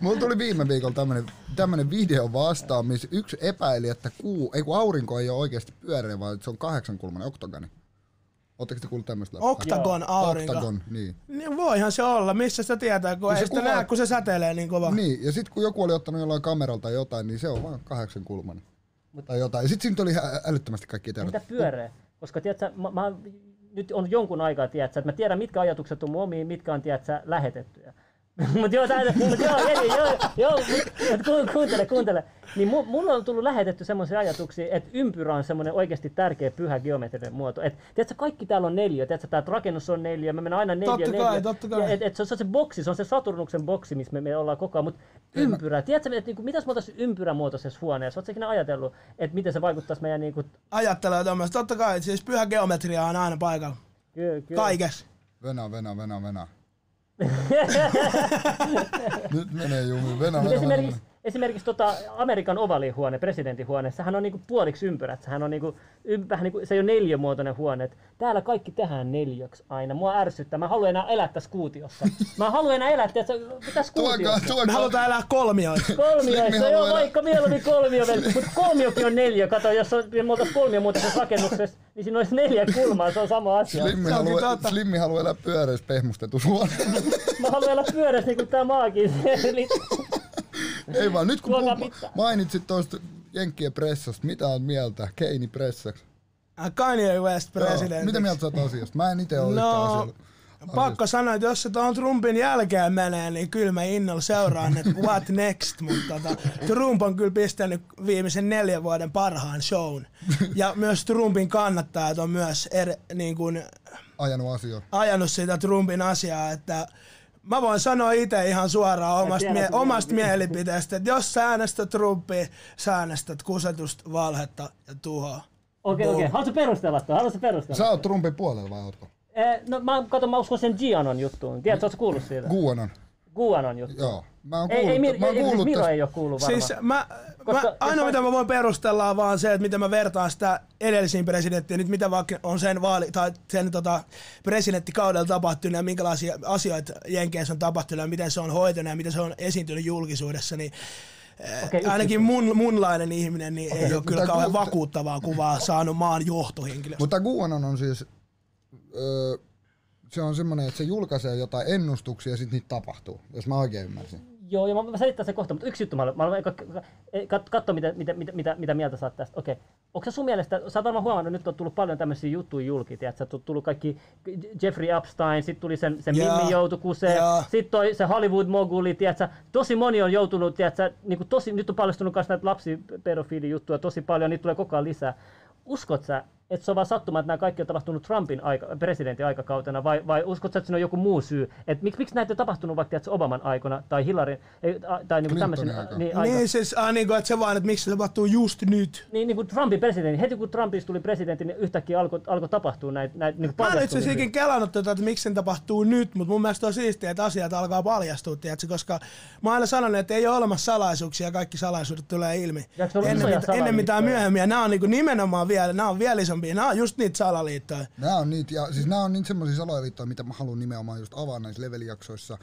Mulla tuli viime viikolla tämmönen, tämmönen video vastaan, missä yksi epäili, että kuu, ei kun aurinko ei ole oikeasti pyöreä, vaan se on kahdeksankulmainen oktagoni. Oletteko te kuullut tämmöistä? läppää? Oktagon aurinko. Oktagon, niin. Niin voihan se olla, missä sitä tietää, kun Kun ei se sitä kuvaa- näe, kun se säteilee niin kova. Niin, ja sitten kun joku oli ottanut jollain kameralta tai jotain, niin se on vaan kahdeksankulmainen. Tai jotain. Ja sitten siinä tuli ihan älyttömästi kaikki tiedot. Mitä pyöreä? Koska tiedätkö, mä, mä, nyt on jonkun aikaa, tiedätkö, että mä tiedän mitkä ajatukset on mun omiin, mitkä on tiedätkö, lähetettyjä. Mutta joo, tää, mut joo, eli, joo, joo, mut, mut ku, kuuntele, kuuntele. Niin mu, mulla on tullut lähetetty semmoisia ajatuksia, että ympyrä on semmoinen oikeasti tärkeä pyhä geometrinen muoto. Et, tiedätkö, kaikki täällä on neljä, tiedätkö, tämä rakennus on neljä, me mennään aina neljä, Totta neljä. kai, totta kai. Et, et, se, on, se on se boksi, se on se Saturnuksen boksi, missä me, me ollaan koko ajan, mutta ympyrä. Tiedätkö, että niinku, mitäs me oltaisiin ympyrämuotoisessa huoneessa? Oletko ikinä ajatellut, että miten se vaikuttaisi meidän niinku, Ajattelee tämmöistä. Totta kai, siis pyhä geometria on aina paikalla. ky, ky, Kaikessa. Venä, venä, venä, venä. Nyt menee jumi. Venä, Mutta venä, venä. Esimerkiksi, tota Amerikan ovalihuone, presidentinhuone, sehän on niinku puoliksi ympyrät. Sehän on niinku, vähän niinku, se ei ole neliömuotoinen huone. Et täällä kaikki tehdään neljöksi aina. Mua ärsyttää. Mä haluan enää elää tässä kuutiossa. Mä haluan enää elää tässä, tässä Tuokaa, kuutiossa. Me tuokaa. halutaan elää kolmioissa. Kolmioissa, haluaa joo, elää- vaikka mieluummin kolmio, mutta kolmiokin on neljä. Kato, jos on, me oltaisiin kolmiomuotoisessa rakennuksessa, niin siinä olisi neljä kulmaa, se on sama asia. Slimmi haluaa. Slimmi haluaa elää pyöreissä pehmustetussa huoneessa. Mä haluan elää pyörässä niin kuin tää maakin. Ei vaan, nyt kun pizza. mainitsit tuosta Jenkkien pressasta, mitä on mieltä? Keini pressaksi. Äh, Kanye West Joo, presidentti. Mitä mieltä sä oot asiasta? Mä en itse ole No, pakko sanoa, että jos se tuon Trumpin jälkeen menee, niin kyllä mä innolla seuraan, että what next. Mutta tota, Trump on kyllä pistänyt viimeisen neljän vuoden parhaan shown. Ja myös Trumpin kannattajat on myös er, niin kuin, Ajanut asioita. ajanut sitä Trumpin asiaa, että mä voin sanoa itse ihan suoraan omasta, mie- omasta mielipiteestä, että jos sä äänestät Trumpia, sä äänestät kusetusta, valhetta ja tuhoa. Okei, okei. Haluatko perustella tuon? Haluatko perustella? Sä oot Trumpin puolella vai ootko? Eh, no mä, kato, mä uskon sen Gianon juttuun. Tiedätkö, ootko kuullut siitä? Guanon. Guanon juttu. Joo. Mä oon Ei, kuullut, ei, Mir- mä oon ei, kuullut Miro tästä. ei ole kuullut varmaan. Siis mä, mä, ainoa jos- mitä mä voin perustella on vaan se, että miten mä vertaan sitä edellisiin presidenttiin, nyt mitä vaikka on sen vaali, tai sen tota, presidenttikaudella tapahtunut ja minkälaisia asioita Jenkeissä on tapahtunut ja miten se on hoitunut ja miten se on esiintynyt julkisuudessa, niin Okei, okay, yksi ainakin mun, munlainen ihminen niin ei ole kyllä kauhean ku- vakuuttavaa kuvaa saanut maan johtohenkilö. Mutta Guanon on siis... Öö, se on semmonen, että se julkaisee jotain ennustuksia ja sit niitä tapahtuu, jos mä oikein ymmärsin. Joo, ja mä, mä selitän sen kohta, mutta yksi juttu mä haluan, mä kat, mitä, mitä, mitä, mitä, mitä mieltä sä oot tästä. Okei, onko se sun mielestä, sä oot varmaan huomannut, nyt on tullut paljon tämmöisiä juttuja julki, tiedätkö, on tullut kaikki Jeffrey Epstein, sitten tuli sen, sen Joo. Mimmi kuseen, Joo. sitten toi se Hollywood-moguli, tiedätkö, tosi moni on joutunut, tiedätkö, niin kuin tosi, nyt on paljastunut myös näitä lapsipedofiilijuttuja tosi paljon, niitä tulee koko ajan lisää. Uskot sä, että se on vaan sattuma, että nämä kaikki on tapahtunut Trumpin aika, presidentin aikakautena, vai, vai uskot sä, että siinä on joku muu syy? Et miksi, miksi näitä on tapahtunut vaikka tiedätkö, Obaman aikana tai Hillary, ei, a- tai niinku tämmöisen, aikana. niin, aika. Niin siis, ah, niin kuin, että se vaan, että miksi se tapahtuu just nyt. Niin, niin kuin Trumpin presidentti, heti kun Trumpista tuli presidentti, niin yhtäkkiä alkoi alko tapahtua näitä näitä niin Mä en itse asiassa ikin kelannut tätä, että miksi sen tapahtuu nyt, mutta mun mielestä on siistiä, että asiat alkaa paljastua, tiedätkö, koska mä oon aina sanonut, että ei ole olemassa salaisuuksia ja kaikki salaisuudet tulee ilmi. Ennen, mit, ennen mitään myöhemmin. Ja nämä on niinku nimenomaan vielä, nämä on vielä isompia. Nämä on just niitä salaliittoja. Nämä on niitä, ja siis nämä on niitä semmoisia salaliittoja, mitä mä haluan nimenomaan just avaa näissä levelijaksoissa.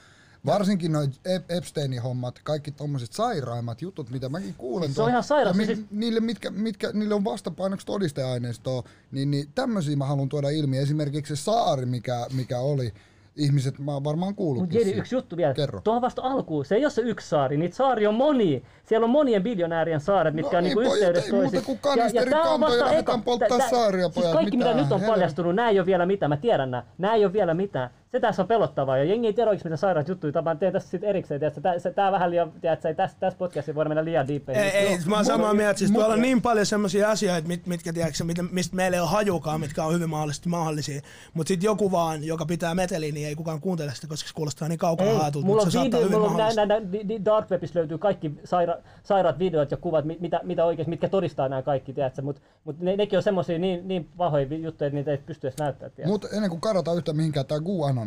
Varsinkin noin Epsteinin hommat, kaikki tommoset sairaimmat jutut, mitä mäkin kuulen. Se on ihan sairas, ja mi- siis- niille, mitkä, mitkä, niille on vastapainoksi todisteaineistoa, niin, niin tämmöisiä mä haluan tuoda ilmi. Esimerkiksi se saari, mikä, mikä oli. Ihmiset, mä varmaan kuullut. Mutta Jedi, yksi juttu vielä. Kerro. Tuohon vasta alkuun. Se ei ole se yksi saari. Niitä saari on moni. Siellä on monien biljonäärien saaret, mitkä No on niin, niinku pojat, yhteydessä ei muuta kuin kanisterikantoi ja lähdetään polttaa saaria, siis pojat. kaikki mitä nyt on paljastunut, nämä ei ole vielä mitään. Mä tiedän nämä. Nämä ei ole vielä mitään. Se tässä on pelottavaa ja jengi ei tiedä oikeasti mitä sairaat juttuja. Mä teen tässä sitten erikseen. Tiedätkö? Tää, se, tää vähän liian, tiedätkö, tässä, tässä podcastissa voida mennä liian deepeen. Ei, ei, mä oon samaa mieltä. Siis tuolla on niin paljon semmoisia asioita, mit, mitkä, tiedätkö, mitä, mistä meillä ei ole hajukaan, mitkä on hyvin mahdollisesti mahdollisia. Mutta sitten joku vaan, joka pitää meteliä, niin ei kukaan kuuntele sitä, koska se kuulostaa niin kaukana haetulta, mulla mutta on, se saattaa video, hyvin mulla on nää, nää, di- Dark Webissa löytyy kaikki saira, sairaat videot ja kuvat, mi- mitä, mitä oikeasti, mitkä todistaa nämä kaikki, tiedätkö? Mutta mut ne, nekin on semmosia niin, niin pahoja juttuja, että niitä ei pysty edes näyttämään? Mutta ennen kuin karataan yhtään mihinkään, tämä QAnon, o-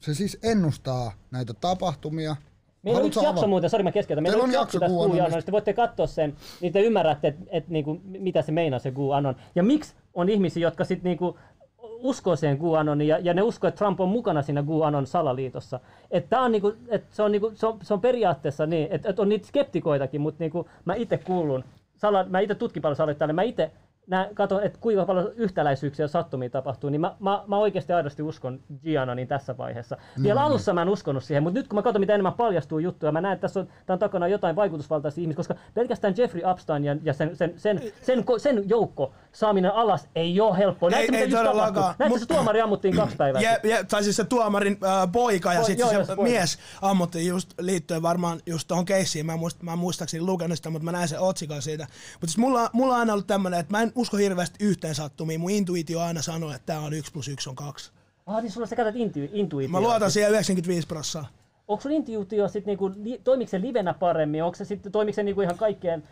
se siis ennustaa näitä tapahtumia. Meillä on yksi jakso avata? muuten, sori mä keskeytän, meillä Teillä on yksi jakso jakso tästä. QAnonista, te voitte katsoa sen, niin te ymmärrätte, että et, niinku, mitä se meinaa se QAnon. Ja miksi on ihmisiä, jotka sitten niinku, uskoo siihen QAnoniin ja, ja ne uskoo, että Trump on mukana siinä QAnon salaliitossa. Että on, niinku, et se, on niinku, se, on, se on periaatteessa niin, että et on niitä skeptikoitakin, mutta niinku, mä itse kuulun, sala, mä itse tutkin paljon salaliittoja, mä itse nää, katon, että kuinka paljon yhtäläisyyksiä ja sattumia tapahtuu, niin mä, mä, mä oikeasti aidosti uskon Gianonin tässä vaiheessa. Vielä Mm. alussa mä en uskonut siihen, mutta nyt kun mä katson, mitä enemmän paljastuu juttuja, mä näen, että tässä on, tämän takana jotain vaikutusvaltaisia ihmisiä, koska pelkästään Jeffrey Epstein ja, ja sen, sen, sen, sen, ko- sen joukko saaminen alas ei ole helppoa. Ei- mitä ei todellakaan. Näetkö, Mut- se tuomari ammuttiin kaksi päivää Je, je, tai siis se tuomarin äh, poika ja sitten se, poika. mies ammuttiin just liittyen varmaan just tuohon keissiin. Mä, muist, mä en muistaakseni lukenut sitä, mutta mä näin sen otsikon siitä. Mutta siis mulla, mulla on aina ollut tämmönen, että mä en usko hirveästi yhteen sattumiin. Mun intuitio aina sanoo, että tää on 1 plus 1 on 2. Ah, niin sulla sä käytät intu, intuitiota. Mä luotan siihen 95 prosenttia. Onko sun intuitio sit niinku, toimiko se livenä paremmin? Onko se sitten, toimiko se niinku ihan kaikkeen?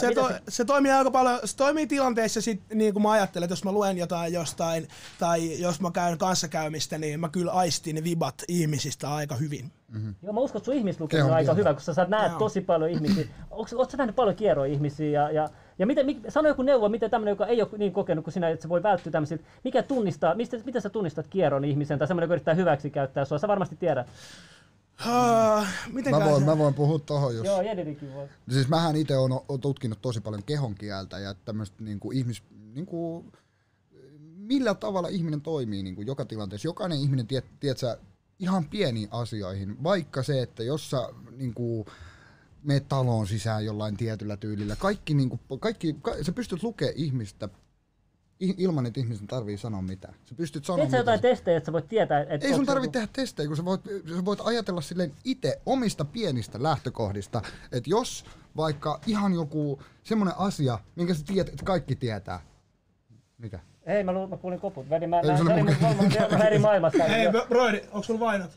Se, mitä to, se toimii aika paljon, se toimii tilanteissa sit, niin kuin mä ajattelen, että jos mä luen jotain jostain, tai jos mä käyn kanssakäymistä, niin mä kyllä aistin ne vibat ihmisistä aika hyvin. Joo, mä uskon, että sun ihmislukeminen on aika kieltä. hyvä, koska sä näet Joo. tosi paljon ihmisiä. Oletko sä nähnyt paljon kierroja ihmisiä? Ja, ja, ja miten, mik, sano joku neuvo, miten tämmöinen, joka ei ole niin kokenut kuin sinä, että se voi välttyä tämmöisiltä. Mikä tunnistaa, mistä, miten sä tunnistat kierron ihmisen tai semmoinen, joka yrittää hyväksi käyttää sua? Sä varmasti tiedät. Uh, miten Mä voin, mä voin puhua tohon, jos... Joo, Jedidikin voi. Siis mähän itse on, on tutkinut tosi paljon kehonkieltä ja tämmöistä niinku ihmis... Niinku, millä tavalla ihminen toimii niinku joka tilanteessa. Jokainen ihminen, tiet, tiedät sä, ihan pieniin asioihin. Vaikka se, että jos sä niinku, meet taloon sisään jollain tietyllä tyylillä. Kaikki, niinku, kaikki ka, sä pystyt lukemaan ihmistä ilman, että ihmisen tarvii sanoa mitään. Sä pystyt sanomaan Teet sä jotain testejä, että sä voit tietää, että... ei sun tarvitse joku- tehdä testejä, kun sä voit, sä voit ajatella silleen itse omista pienistä lähtökohdista, että jos vaikka ihan joku semmoinen asia, minkä sä tiedät, että kaikki tietää. Mikä? Ei, mä, luulin, mä kuulin koput. Vedi, mä, Ei, mä, mä, mä, mä, mä eri maailmasta. Hei, Broidi, onko sulla vainot?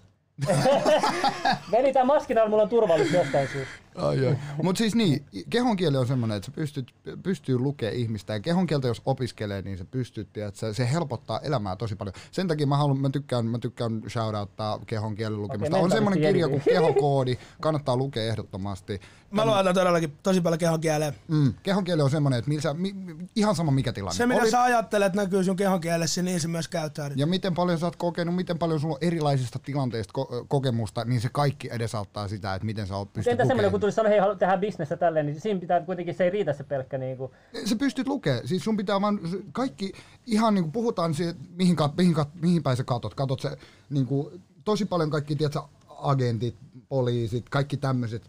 Vedi, tää maskin mulla on turvallista jostain syystä. Ai, ai. Mut siis niin, kehonkieli on semmoinen, että sä pystyt, pystyy lukemaan ihmistä ja kehonkieltä jos opiskelee, niin sä pystyt, että se, se helpottaa elämää tosi paljon. Sen takia mä, haluan, mä tykkään, mä tykkään shoutouttaa kehonkielen lukemista. Okei, on semmoinen kirja kuin kehokoodi, kannattaa lukea ehdottomasti. Mä luotan todellakin tosi paljon kehon kieleen. Mm, kehonkieli on semmoinen, että missä, mi, mi- ihan sama mikä tilanne. Se, mitä Oli- sä ajattelet, näkyy sun kehon kielessä, niin se myös käyttäytyy. Ja miten paljon sä oot kokenut, miten paljon sulla on erilaisista tilanteista ko- kokemusta, niin se kaikki edesauttaa sitä, että miten sä oot Mutta pystyt entä semmoinen, kun lukemaan. Tulisi sanoa, hei, haluat tehdä bisnestä tälleen, niin siinä pitää kuitenkin, se ei riitä se pelkkä niinku... Sä pystyt lukemaan, siis sun pitää vaan, se- kaikki, ihan niin kuin puhutaan siitä, mihin, mihin, mihin päin sä katot, katot se niin kuin, tosi paljon kaikki, tiedätkö, agentit, poliisit, kaikki tämmöiset,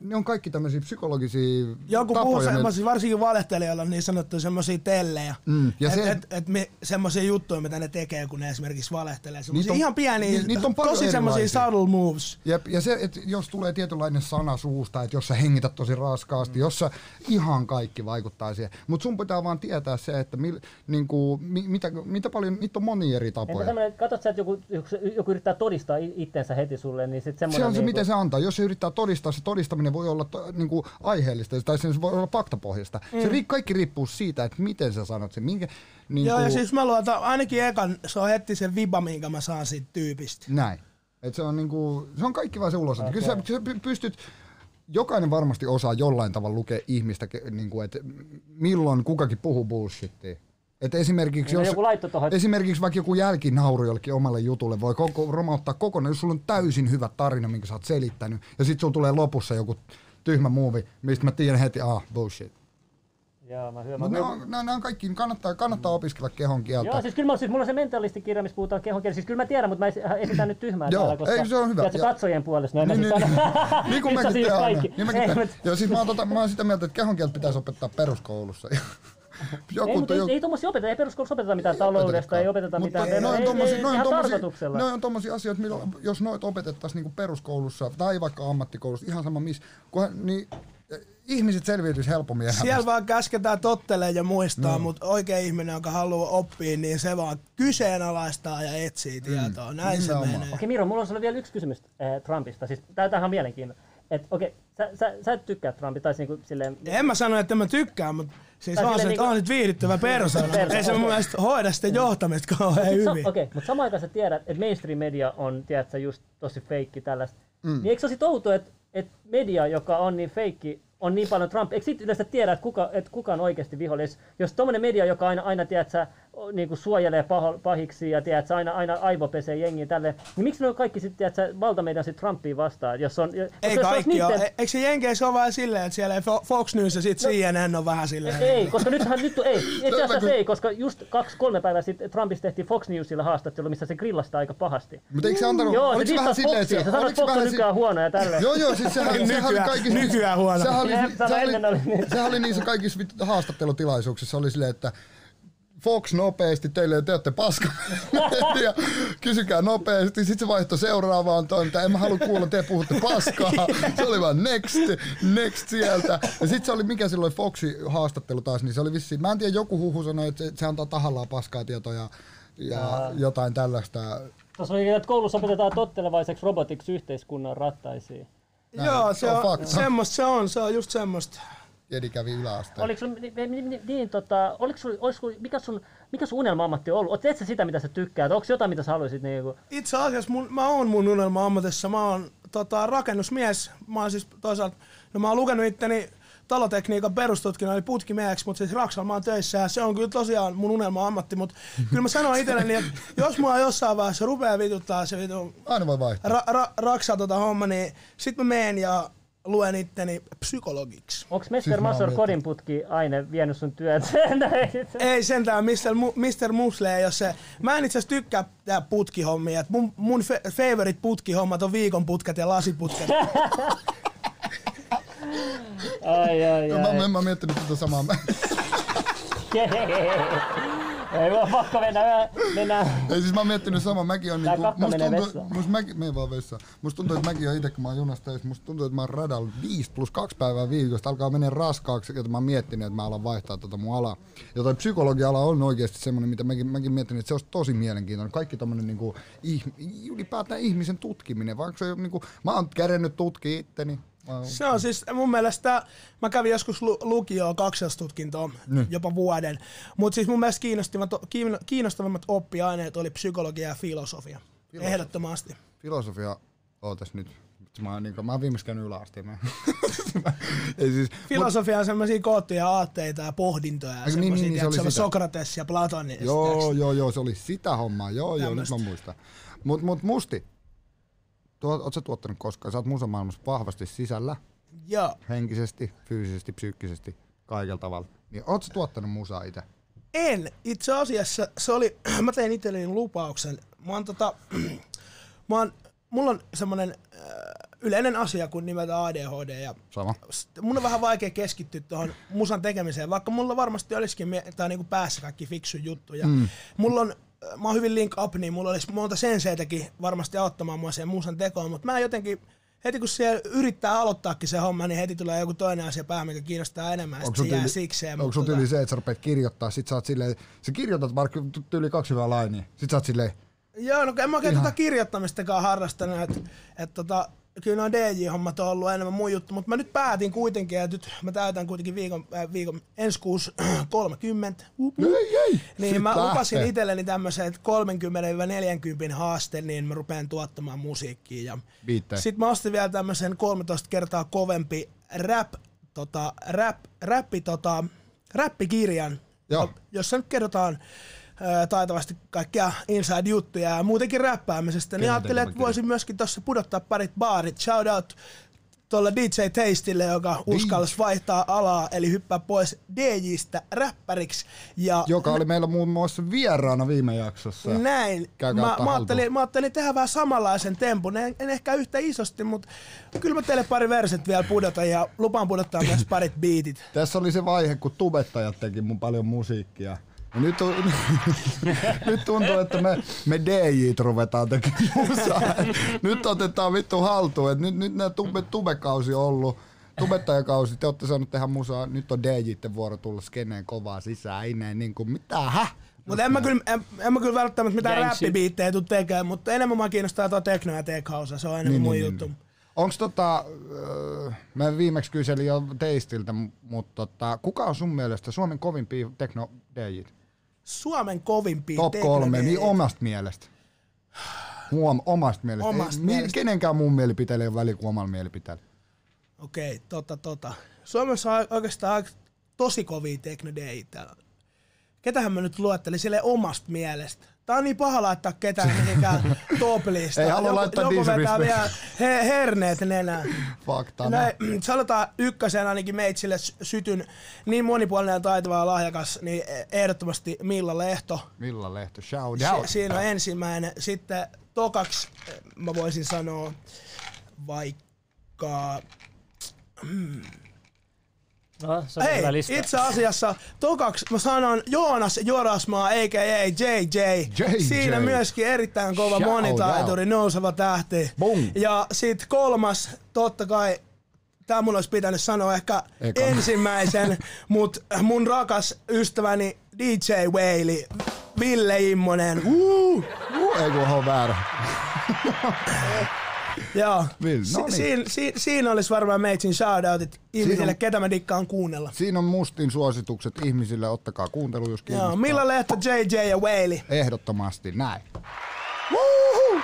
ne on kaikki tämmöisiä psykologisia Joku puhuu tapoja. ne- semmoisia, varsinkin valehtelijoilla niin sanottu semmoisia tellejä. Mm, ja et, se- et, et me, semmoisia juttuja, mitä ne tekee, kun ne esimerkiksi valehtelee. Semmosia Niitä on- ihan pieniä, ni- niitä on tosi semmoisia subtle moves. Jep, ja se, että jos tulee tietynlainen sana suusta, että jos sä hengität tosi raskaasti, jos sä ihan kaikki vaikuttaa siihen. Mutta sun pitää vaan tietää se, että mil, niinku, mi, mitä, mitä paljon, niitä on monia eri Entä tapoja. semmoinen, katsot sä, että joku, joku, joku yrittää todistaa itsensä heti sulle, niin sit semmoinen... Se on se, niinku- miten se antaa. Jos se yrittää todistaa, se todistaminen voi olla to, niinku, aiheellista tai se voi olla faktapohjasta. Mm. Se ri, kaikki riippuu siitä, että miten sä sanot sen. Minkä, niinku, Joo, ja siis mä luotan, ainakin ekan, se on heti se viba, minkä mä saan siitä tyypistä. Näin. Et se, on niinku, se on kaikki vaan se ulos. Okay. Kyllä sä, sä py- pystyt, jokainen varmasti osaa jollain tavalla lukea ihmistä, ke- niinku, että milloin kukakin puhuu bullshittia. Et esimerkiksi, No jos, joku tohon, esimerkiksi vaikka joku jälkinauru jollekin omalle jutulle voi koko, romauttaa kokonaan, jos sulla on täysin hyvä tarina, minkä sä oot selittänyt, ja sit sulla tulee lopussa joku tyhmä muuvi, mistä mä tiedän heti, ah, bullshit. Joo, mä hyvä. Mutta on- nämä, nämä on kaikki, kannattaa, kannattaa opiskella kehon kieltä. Joo, siis kyllä mä, siis mulla on se mentalistikirja, missä puhutaan kehon kielessä. Siis kyllä mä tiedän, mutta mä es- esitän nyt tyhmää Joo, täällä, koska ei, se on hyvä. tiedätkö, Ja- katsojien puolesta. Mä Niin, siis niin, sano. niin kuin mäkin teen aina. Niin mäkin mut- Joo, siis mä oon, tota, mä oon sitä mieltä, että kehon kieltä pitäisi opettaa peruskoulussa. Joku, Ei, mutta ei, ei tuommoisia opeteta, ei peruskoulussa opeteta mitään taloudesta, ei opeteta Mutta mitään, noi on ei, tommosia- ei, noi on ihan tommosia- tarkoituksella. Noi on tommosia asioita, millä, jos noit opetettaisiin niinku peruskoulussa tai vaikka ammattikoulussa, ihan sama missä, kunhan, niin eh, ihmiset selviytyisi helpommin Siellä elämästä. vaan käsketään tottelee ja muistaa, No. mutta oikea ihminen, joka haluaa oppia, niin se vaan kyseenalaistaa ja etsii tietoa. Näin se Nimenomaan. menee. Okei Miro, mulla on sulle vielä yksi kysymys äh, Trumpista. Siis tämähän on mielenkiintoinen. Et, okei, sä, sä, sä, et tykkää Trumpista, tai niinku silleen... En mä sano, että mä tykkään, mutta siis Tai on se, että niinku- on nyt viihdyttävä persona. Persona, Ei se mun mielestä hoida sitä johtamista kauhean hyvin. Okei, mutta samaan aikaan sä tiedät, että mainstream media on, tiedätkö, just tosi feikki tällaista. Mm. Niin eikö se olisi outoa, että, että media, joka on niin feikki, on niin paljon Trump. Eikö sitten yleensä tiedä, että kuka, että kuka on oikeasti vihollinen? Jos tuommoinen media, joka aina, aina tiedätkö, niin kuin suojelee paho, pahiksi ja tiedätkö, aina, aina aivopesee jengiä tälle, niin miksi ne on kaikki sitten, tiedätkö, valtamedian sitten Trumpia vastaan? Jos on, koska Ei jos kaikki ole. E- Eikö se Jenkeissä ole vähän silleen, että siellä ei Fox News ja sit CNN on vähän silleen? Ei, koska nythän nyt ei. Itse asiassa ei, koska just kaksi-kolme päivää sitten Trumpista tehtiin Fox Newsilla haastattelu, missä se grillasta aika pahasti. Mutta eikö se antanut, Joo, se vähän silleen, Foxia. Se että sanoi, että Fox on nykyään huono ja tälleen. Joo, joo, siis sehän, sehän oli Nykyään- kaikissa... nykyään huono. Sehän oli, sehän oli niin. sehän oli niissä kaikissa haastattelutilaisuuksissa, oli silleen, että Fox nopeasti, teille te olette paska. ja kysykää nopeasti. Sitten se vaihtoi seuraavaan toimintaan. En mä halua kuulla, te puhutte paskaa. Se oli vaan next, next sieltä. Ja sitten se oli, mikä silloin Foxi haastattelu taas, niin se oli vissiin, mä en tiedä, joku huhu sanoi, että se, se antaa tahallaan paskaa tietoja ja jotain tällaista. Tuossa oli, että koulussa opetetaan tottelevaiseksi robotiksi yhteiskunnan rattaisiin. Joo, se se on on, semmoista se on, se on just semmoista. Jedi kävi yläasteen. Oliko sun, niin, niin, niin, tota, oliko sun, olisiko, mikä sun, mikä sun unelma-ammatti on ollut? Sä sitä, mitä sä tykkäät? Onko jotain, mitä sä haluaisit niinku? Itse asiassa mun, mä oon mun unelma-ammatissa, mä oon tota, rakennusmies. Mä oon siis toisaalta, no mä oon lukenut itteni talotekniikan perustutkinnon eli putkimieheksi, mutta siis Raksalla mä oon töissä ja se on kyllä tosiaan mun unelma-ammatti, mutta kyllä mä sanon itselleni, että jos mulla jossain vaiheessa rupeaa vituttaa se vitu Aina voi vaihtaa. ra, ra, Raksa tota homma, niin sit mä meen ja luen itteni psykologiksi. Onko Mester Siis mä Masor kodinputki aine vienyt sun työt? Ei sentään Mr. Mu- Mr. Musle ei ole se. Mä en itse asiassa tykkää tää putkihommia. Et mun, mun fe- favorite putkihommat on viikon putket ja lasiputket. ai, ai, Mä, ai. mä, mä oon miettinyt tätä samaa. Ei voi pakko mennä, mennään. ei siis mä oon miettinyt samaa. Mäkin on niinku, menee tuntuu, musta mäkin, mene vaan vessaan. Musta tuntuu, että mäkin on itse, kun mä oon junasta töissä, musta tuntuu, että mä oon radalla 5 plus 2 päivää viikosta. Alkaa mennä raskaaksi, että mä oon miettinyt, että mä alan vaihtaa tota mun alaa. Ja toi psykologia-ala on oikeasti semmoinen, mitä mäkin, mäkin miettinyt, että se olisi tosi mielenkiintoinen. Kaikki tommonen niinku, ih, ylipäätään ihmisen tutkiminen. Vaikka se on niinku, mä oon kädennyt tutkia itteni. Se on siis mun mielestä, mä kävin joskus lu- lukioon Niin. jopa vuoden. Mutta siis mun mielestä kiinnostavimmat, kiin- kiinnostavimmat oppiaineet oli psykologia ja filosofia. Ehdottomasti. Filosofia, ootas nyt. Mä oon, niinku, mä oon viimeksi käynyt yläasteen. Siis, Filosofia on semmoisia koottuja aatteita ja pohdintoja ja niin, niin, niin, se oli sitä. Sokrates ja Platonin. Joo, joo, joo, se oli sitä hommaa. Joo, joo, nyt mä muistan. Mut, mut Musti, oot sä tuottanut koskaan? Sä oot musamaailmassa vahvasti sisällä, joo. henkisesti, fyysisesti, psyykkisesti, kaikella tavalla. Niin oot sä tuottanut musaa itse? En. Itse asiassa se oli, mä tein itselleni lupauksen. Mä oon tota, mä oon, mulla on semmonen äh, yleinen asia kuin nimeltä ADHD ja Sama. mun on vähän vaikea keskittyä tuohon musan tekemiseen, vaikka mulla varmasti olisikin tai niinku päässä kaikki fiksu juttuja. Mm. Mulla on, mä oon hyvin link up, niin mulla olisi monta senseitäkin varmasti auttamaan mua sen musan tekoon, mutta mä jotenkin heti kun siellä yrittää aloittaakin se homma, niin heti tulee joku toinen asia päähän, mikä kiinnostaa enemmän, ja Onko se jää sikseen. onko sun tota- tyyli se, että sä rupeat kirjoittaa, sit sä oot silleen, sä kirjoitat vaikka tyyli kaksi hyvää lainia, sit sä oot silleen, Joo, no en mä oikein tota kirjoittamistakaan harrastanut, että et tota, kyllä nuo DJ-hommat on ollut enemmän mun juttu, mutta mä nyt päätin kuitenkin, että nyt mä täytän kuitenkin viikon, äh, viikon ensi kuussa 30. Up, up. ei, ei. Niin Sit mä lupasin itselleni tämmöisen 30-40 haaste, niin mä rupean tuottamaan musiikkia. Ja sitten mä ostin vielä tämmöisen 13 kertaa kovempi rap, tota, rap, rappi, tota, räppikirjan, Joo. jossa nyt kerrotaan taitavasti kaikkia inside-juttuja ja muutenkin räppäämisestä, niin ajattelin, että voisin myöskin tuossa pudottaa parit baarit. Shout out tuolla DJ Tastille, joka uskalsi vaihtaa alaa, eli hyppää pois DJstä räppäriksi. Ja Joka oli meillä muun muassa vieraana viime jaksossa. näin. Käykää Mä, mä, ajattelin, mä ajattelin tehdä vähän samanlaisen tempun, en, en ehkä yhtä isosti, mutta kyllä mä teille pari verset vielä pudotan ja lupaan pudottaa myös parit beatit. Tässä oli se vaihe, kun tubettajat teki mun paljon musiikkia. Ja nyt, on, nyt tuntuu, että me, me DJt ruvetaan tekemään musaa. Nyt otetaan vittu haltuun. Et nyt, nyt nämä tube, tubekausi on ollut. Tubettajakausi, te olette saaneet tehdä musaa. Nyt on DJitten vuoro tulla skeneen kovaa sisään. Ei näin niin kuin mitään. Häh? Mutta en, mä kyllä, en, en mä kyllä välttämättä mitään räppibiittejä tuu tekemään, mutta enemmän mä kiinnostaa tuo tekno ja tech house, se on enemmän mun juttu. Onks tota, öö, mä viimeksi kyselin jo teistiltä, mutta tota, kuka on sun mielestä Suomen kovimpia tekno DJt? Suomen kovimpia Top kolme, niin omasta mielestä. Huom, omasta mielestä. Omasta Ei, mi- mielestä. Kenenkään muun mielipiteellä ei ole väliä kuin omalla mielipiteellä. Okei, tota, tota. Suomessa on oikeastaan tosi kovia techno DJitä. Ketähän mä nyt luettelin sille omasta mielestä? Tää on niin paha laittaa ketään mihinkään top-listaan. Ei halua joku, laittaa joku vetää vielä he, herneet nenään. Fakta. Näin, sanotaan ykkösen ainakin meitsille sy- sytyn niin monipuolinen ja taitava ja lahjakas, niin ehdottomasti Milla Lehto. Milla Lehto, shout Si- out. siinä on ensimmäinen. Sitten tokaksi eh, mä voisin sanoa vaikka... No, se on Hei, hyvä lista. itse asiassa tokaksi mä sanon Joonas Jorasmaa, a.k.a. JJ. JJ. Siinä myöskin erittäin kova Shout monitaituri, out. nouseva tähti. Boom. Ja sit kolmas, totta kai, tää mun olisi pitänyt sanoa ehkä Eka. ensimmäisen, mut mun rakas ystäväni DJ Whaley, Ville Immonen. Uh! Uh, ei kun on väärä. Joo. Si- no niin. siin, si- siinä olisi varmaan meitsin shoutoutit ihmisille, on- ketä mä dikkaan kuunnella. Siinä on mustin suositukset ihmisille, ottakaa kuuntelu, jos Joo, kiinnostaa. Milla Lehto, JJ ja Whaley. Ehdottomasti, näin. Woohoo!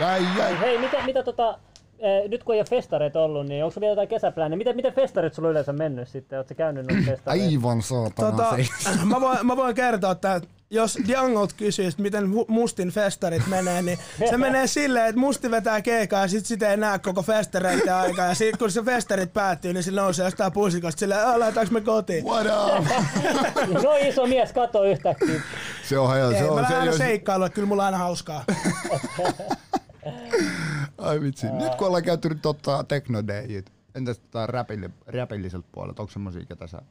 Jäi, jäi. Hei, mitä, mitä tota, eh, nyt kun ei ole festareita ollut, niin onko vielä jotain kesäplääniä? Miten, miten festarit sulla yleensä mennyt sitten? Oletko käynyt noissa festareissa? Aivan saatana Tota, siis. mä, voin, mä voin kertoa, että jos Diangolt kysyy, että miten Mustin festarit menee, niin se menee silleen, että Musti vetää keikaa ja sit sitä ei näe koko festareiden aikaa. Ja sit kun se festarit päättyy, niin se nousee jostain pusikosta silleen, "Aa, lähdetäänkö me kotiin? What up? No iso mies katoo yhtäkkiä. Se on hajaa, se mä on lähden se, aina jos, seikkailuun, kyllä mulla on aina hauskaa. Ai vitsi. Nyt kun ollaan käyty nyt ottaa teknodejit, entäs tota räpilli, räpilliseltä puolelta, onko semmosia, ketä sä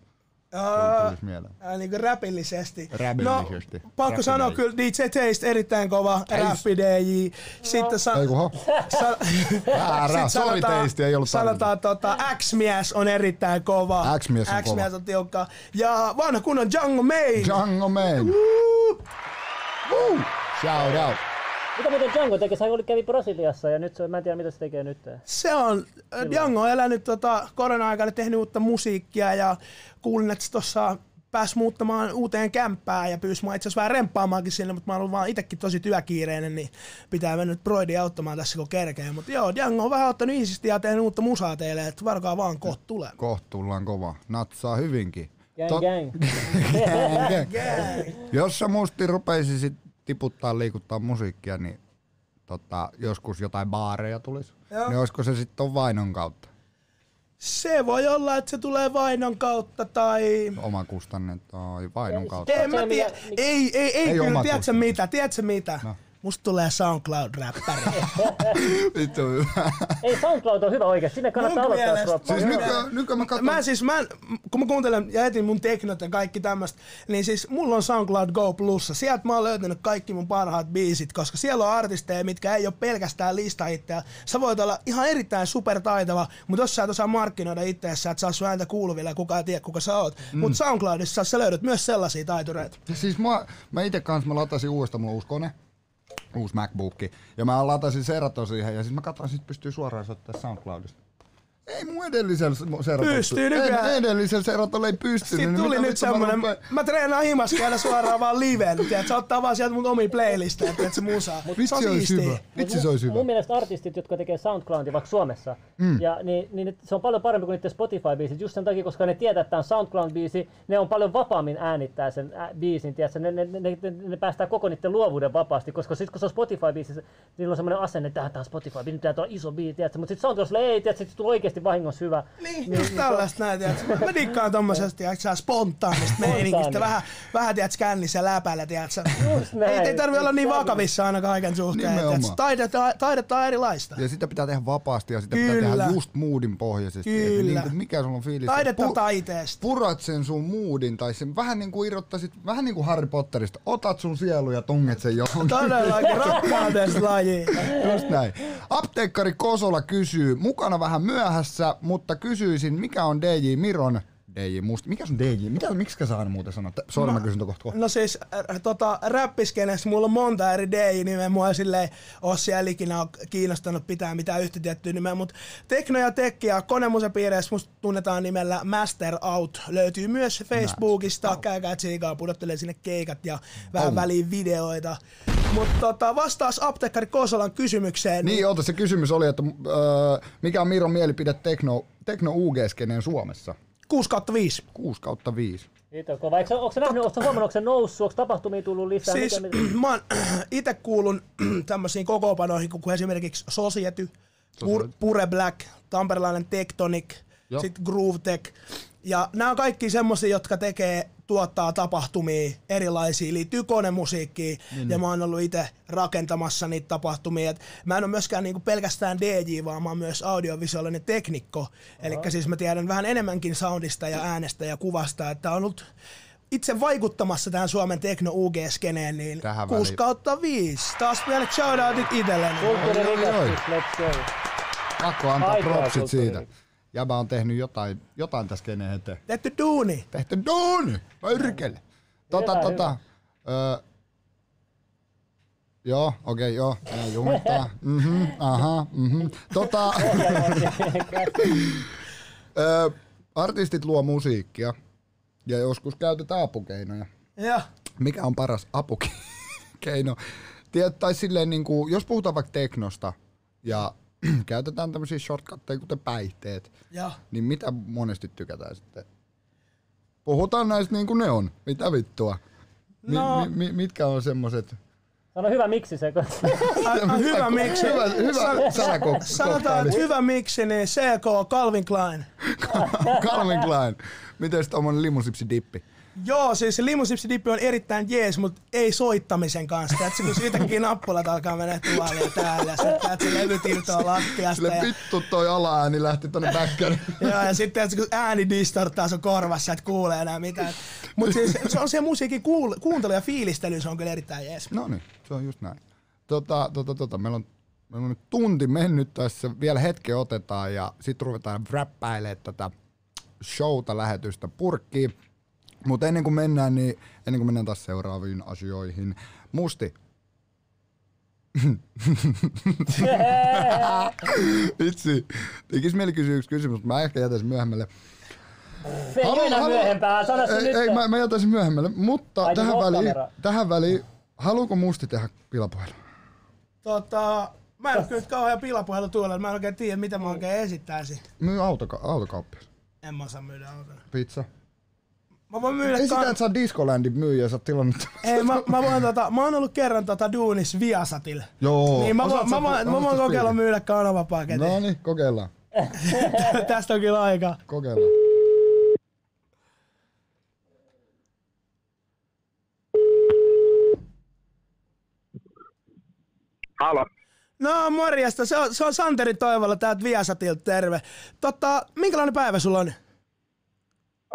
ää, niin kuin räpillisesti. Räpillisesti. No, pakko Räppi sanoa kyllä DJ Taste erittäin kova, räppi DJ. Sitten sa- Ei kunhan. sa- Väärä, sorry Taste, ei ollut Sanotaan tota, X-mies on erittäin kova. X-mies on X-mies kova. on tiukka. Ja vanha kunnon Django Main. Django Man. Woo! Woo! Shout out. Mitä muuten Django teki? Oli kävi Brasiliassa ja nyt se, mä en tiedä mitä se tekee nyt. Se on, Django on elänyt tota, korona-aikana, tehnyt uutta musiikkia ja kuulin, että se tossa pääsi muuttamaan uuteen kämppään ja pyysi mua itse asiassa vähän remppaamaankin sinne, mutta mä oon vaan itsekin tosi työkiireinen, niin pitää mennä nyt Broidi auttamaan tässä kun kerkee. Mutta joo, Django on vähän ottanut iisisti ja tehnyt uutta musaa teille, että varkaa vaan kohta tulee. Kohta tullaan kova. Natsaa hyvinkin. Gang, Tot- gang. Gang, gang. Jos sä musti rupeisit tiputtaa liikuttaa musiikkia, niin tota, joskus jotain baareja tulisi. Joo. Niin olisiko se sitten vainon kautta? Se voi olla, että se tulee vainon kautta tai... Oma kustanne tai vainon kautta. En mä tiedä. Ei, ei, ei, Ei kyllä. Tiedätkö mitä? Tiedätkö mitä? No. Musta tulee SoundCloud-räppäri. Vittu. Ei, SoundCloud on hyvä oikeesti. Sinne kannattaa Mun aloittaa mielestä- droppaa. siis nyt, nyt kun mä katson... Mä siis, mä kun mä kuuntelen ja etin mun teknot ja kaikki tämmöstä, niin siis mulla on SoundCloud Go Plussa. Sieltä mä oon löytänyt kaikki mun parhaat biisit, koska siellä on artisteja, mitkä ei ole pelkästään listahitteä. Sä voit olla ihan erittäin supertaitava, mutta jos sä et osaa markkinoida itseäsi, et saa sun ääntä kuuluville ja kukaan ei tiedä, kuka sä oot. Mm. Mutta SoundCloudissa sä löydät myös sellaisia taitureita. Siis mä, mä ite kanssa mä latasin uudestaan mulla on uusi kone, uusi MacBook, ja mä latasin Serato siihen, ja siis mä katsoin, sit pystyy suoraan soittamaan SoundCloudista. Ei mun edellisellä serotolla. Pystyy nykyään. Ed- edellisellä serotolla ei pystynyt. Sitten niin tuli mitä nyt mä semmonen, rupean- mä treenaan himas käydä suoraan vaan liveen, tiedät, sä ottaa vaan sieltä mun omia playlisteja, tiedät se musaa. Se Vitsi on olisi siistiä. hyvä. Vitsi se olisi hyvä. Mun mielestä artistit, jotka tekee SoundCloudin vaikka Suomessa, mm. ja, niin, niin se on paljon parempi kuin niiden Spotify-biisit, just sen takia, koska ne tietää, että tämä on SoundCloud-biisi, ne on paljon vapaammin äänittää sen ä, biisin, tiedätkö? Ne, ne, ne, ne, ne, päästää koko niiden luovuuden vapaasti, koska sitten kun se on Spotify-biisi, se- niillä on semmoinen asenne, että tämä on Spotify, nyt tämä on iso biisi, mutta sitten SoundCloud ei, tiedätkö, se tulee oikeasti vahingossa hyvä. Niin, just tällaista näin, tiedät. Mä dikkaan tommosesta, tiedät, sä spontaanista meiningistä, vähän, vähän tiedät, kännissä läpällä, tiedät sä. Just näin. Ei, ei tarvi olla niin vakavissa aina kaiken suhteen, taidetta, taidetta on erilaista. Ja sitä pitää tehdä vapaasti ja sitä pitää Kyllä. tehdä just moodin pohjaisesti. Kyllä. Että niin kuin mikä sulla on fiilis. Taidetta Pu- taiteesta. Purat sen sun moodin tai sen vähän niin kuin irrottaisit, vähän niin kuin Harry Potterista. Otat sun sielu ja tunget sen johonkin. Todellakin rakkaudes laji. Just näin. Apteekkari Kosola kysyy, mukana vähän myöhässä, mutta kysyisin, mikä on DJ Miron DJ Musta. Mikä sun DJ? Mitä, miksi sä aina muuten sanot? Sori, mä kysyn kohta. No siis äh, tota, räppiskenessä mulla on monta eri DJ-nimeä, mua ei silleen oo siellä ikinä kiinnostanut pitää mitään yhtä tiettyä nimeä, mutta Tekno ja Tekki ja konemusapiireissä musta tunnetaan nimellä Master Out. Löytyy myös Facebookista, käykää tsiikaa, pudottelee sinne keikat ja vähän Au. väliin videoita. Mutta tota, vastaus apteekkari Kosolan kysymykseen. Niin, oota, se kysymys oli, että äh, mikä on Miron mielipide tekno, tekno UG-skeneen Suomessa? 6 kautta 5. 6 kautta 5. Itse kova. Eikö, sä- onko nähnyt, onko huomannut, onko se noussut, onko tapahtumia tullut lisää? Siis Mikä, mitä? mä oon itse kuulun tämmöisiin kokoopanoihin kuin esimerkiksi Society, Pur, Pure Black, Tamperelainen Tectonic, sitten Groove Tech. Ja nämä on kaikki semmoisia, jotka tekee, tuottaa tapahtumia erilaisia, liittyy konemusiikkiin. Niin, ja mä oon ollut itse rakentamassa niitä tapahtumia. Et mä en ole myöskään niinku pelkästään DJ, vaan mä oon myös audiovisuaalinen teknikko. Eli siis mä tiedän vähän enemmänkin soundista ja äänestä ja kuvasta. Että on ollut itse vaikuttamassa tähän Suomen tekno UG-skeneen, niin Tähän 6 väliin. kautta 5. Taas vielä shoutoutit itselleni. Kulttuuririkastus, let's go. Pakko antaa propsit siitä. Jäbä on tehnyt jotain, jotain tässä skeneen eteen. Tehty duuni. Tehty duuni! Pörkele! Tota, Hyvä, tota. Öö, joo, okei, okay, joo. Ja jumittaa. Mhm, aha, mhm. Tota, öö, artistit luo musiikkia ja joskus käytetään apukeinoja. Ja. Mikä on paras apukeino? Tiedät, tai silleen, niin kuin, jos puhutaan vaikka teknosta ja käytetään tämmöisiä shortcutteja kuten päihteet, Ja. niin mitä monesti tykätään sitten? Puhutaan näistä niin kuin ne on. Mitä vittua? Mi- No. mi- mi- mitkä on semmoset? Sano hyvä miksi se. Hyvä miksi. Hyvä, hyvä sanako- Sanotaan, että hyvä miksi, niin CK Calvin Klein. Calvin Klein. Miten tommonen limusipsi dippi? Joo, siis se limusipsidippi on erittäin jees, mutta ei soittamisen kanssa. Tiedätkö, kun yhtäkkiä nappulat alkaa mennä tuolla ja täällä, ja sitten tiedätkö, se levyt irtoaa lattiasta. Sille Ja, vittu toi alaääni lähti tonne bäkkäriin. joo, ja sitten tiedätkö, kun ääni distorttaa sun korvassa, et kuulee enää mitään. Mutta siis se on se musiikin kuul- kuuntelu ja fiilistely, se on kyllä erittäin jees. No niin, se on just näin. Tota, tota, tota, meillä, on, meillä on nyt tunti mennyt tässä, vielä hetki otetaan ja sitten ruvetaan räppäilemään tätä showta, lähetystä purkkiin. Mutta ennen kuin mennään, niin ennen kuin mennään taas seuraaviin asioihin. Musti. Vitsi. Tekis mieli kysyä yksi kysymys, mutta mä ehkä jätäisin myöhemmälle. Se ei mennä myöhempään, sano se ei, nyt. ei, mä, mä jätäisin myöhemmälle, mutta Ai, tähän väliin, kamera. tähän väliin, haluuko Musti tehdä pilapuhelun? Tota, mä en ole kyllä kauhean pilapuhelu tuolla, mä en oikein tiedä, mitä mä oikein esittäisin. Myy autoka- autokauppias. En mä osaa myydä autona. Pizza. Mä voin myydä Ei sitä, että sä oot Discolandin myyjä sä oot tilannut. Ei, mä, mä, voin, tota, mä oon ollut kerran tota duunis Viasatil. Joo. Niin mä, voin, mä, voin, mä voin kokeilla myydä kanavapaketin. No niin, kokeillaan. Tästä on kyllä aikaa. Kokeillaan. Halo. No morjesta, se on, se on Santeri Toivola täältä Viasatilta, terve. Tota, minkälainen päivä sulla on?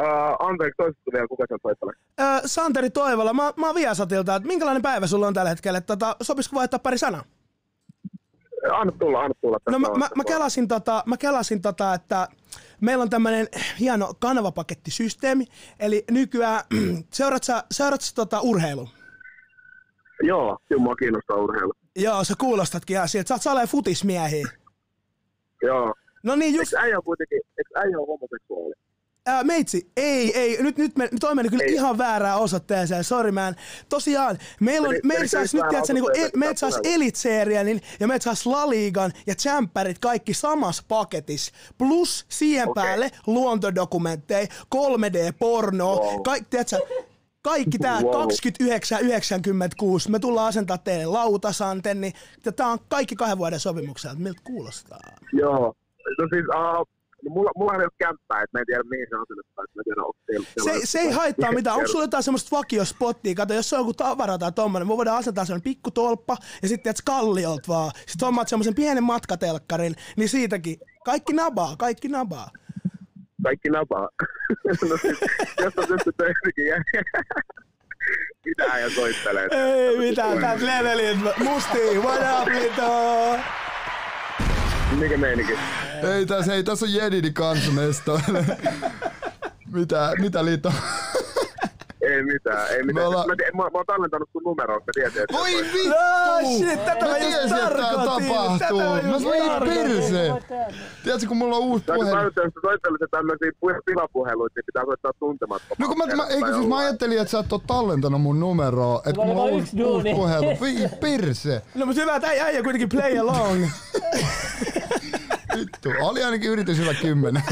Uh, anteeksi, toistettu vielä, kuka sieltä soittelee? Öö, Santeri Toivola, mä, mä oon Viasatilta, että minkälainen päivä sulla on tällä hetkellä? Tota, sopisiko vaihtaa pari sanaa? Anna tulla, anna tulla. No mä, mä, mä, kelasin tota, mä kelasin tota, että meillä on tämmönen hieno kanavapakettisysteemi, eli nykyään seuraat sä, seuraat sä tota urheilu? Joo, kyllä mua kiinnostaa urheilu. Joo, sä kuulostatkin ihan siltä, sä oot saleen futismiehiä. Joo. No niin, just Eikö äijä kuitenkin, eikö äijä ole homoseksuaali? Ää, meitsi, ei, ei, nyt, nyt me, toi meni kyllä Ei. ihan väärään osoitteeseen, sori man. Tosiaan, meillä on, meillä meni sais kyllä nyt, tiedätkö, niinku, el, meillä sais pitää Elitserienin ja meillä sais La Ligan ja Champerit kaikki samassa paketissa. Plus siihen Okei. päälle luontodokumentteja, 3D-porno, Wow. kaikki, tiedätkö, kaikki tää Wow. 29,96. Me tullaan asentaa teille lautasanten, niin tää on kaikki kahden vuoden sopimuksia. Miltä kuulostaa? Joo. No siis, uh, no mulla, mulla ei ole kämppää, että mä en tiedä mihin se asennettaan, että mä tiedä, onko teillä... Se, se ei haittaa mitään. Onko sulla jotain semmoista vakiospottia? Kato, jos se on joku tavara tai tommonen, me voidaan asentaa semmonen pikku tolppa ja sitten et kalliolta vaan. Sitten hommaat semmoisen pienen matkatelkkarin, niin siitäkin. Kaikki nabaa, kaikki nabaa. Kaikki napaa. no siis, jos on pystyt töihinkin. Mitä äijä soittelee? Ei mitään, täältä levelit. Musti, what up, Lito? Mikä meininki? Ei tässä, ei tässä on Jedidi kanssa mestoille. mitä, mitä liitto? Ei mitään, ei Me mitään. ollaan- Mä, tiedän- mä, mä oon tallentanut sun numeroon, mä tiesin, että... Voi vittu! No shit, tätä mä mä just tiesin, että tää tarkoitin. tapahtuu. Tätä mä Mä tarkoitin. perse. Tiedätkö, kun mulla on uusi Täytyy puhelin. tajuta, jos soittelee tämmöisiä pu- pilapuheluita, niin pitää soittaa tuntemattomaan. No kun mä, mä, eikö siis mä ajattelin, että sä et oo tallentanut mun numeroa, että kun mulla on uusi, uusi puhelu. Voi perse. No mutta hyvä, että äijä äijä kuitenkin play along. Vittu, oli ainakin yritys hyvä kymmenen.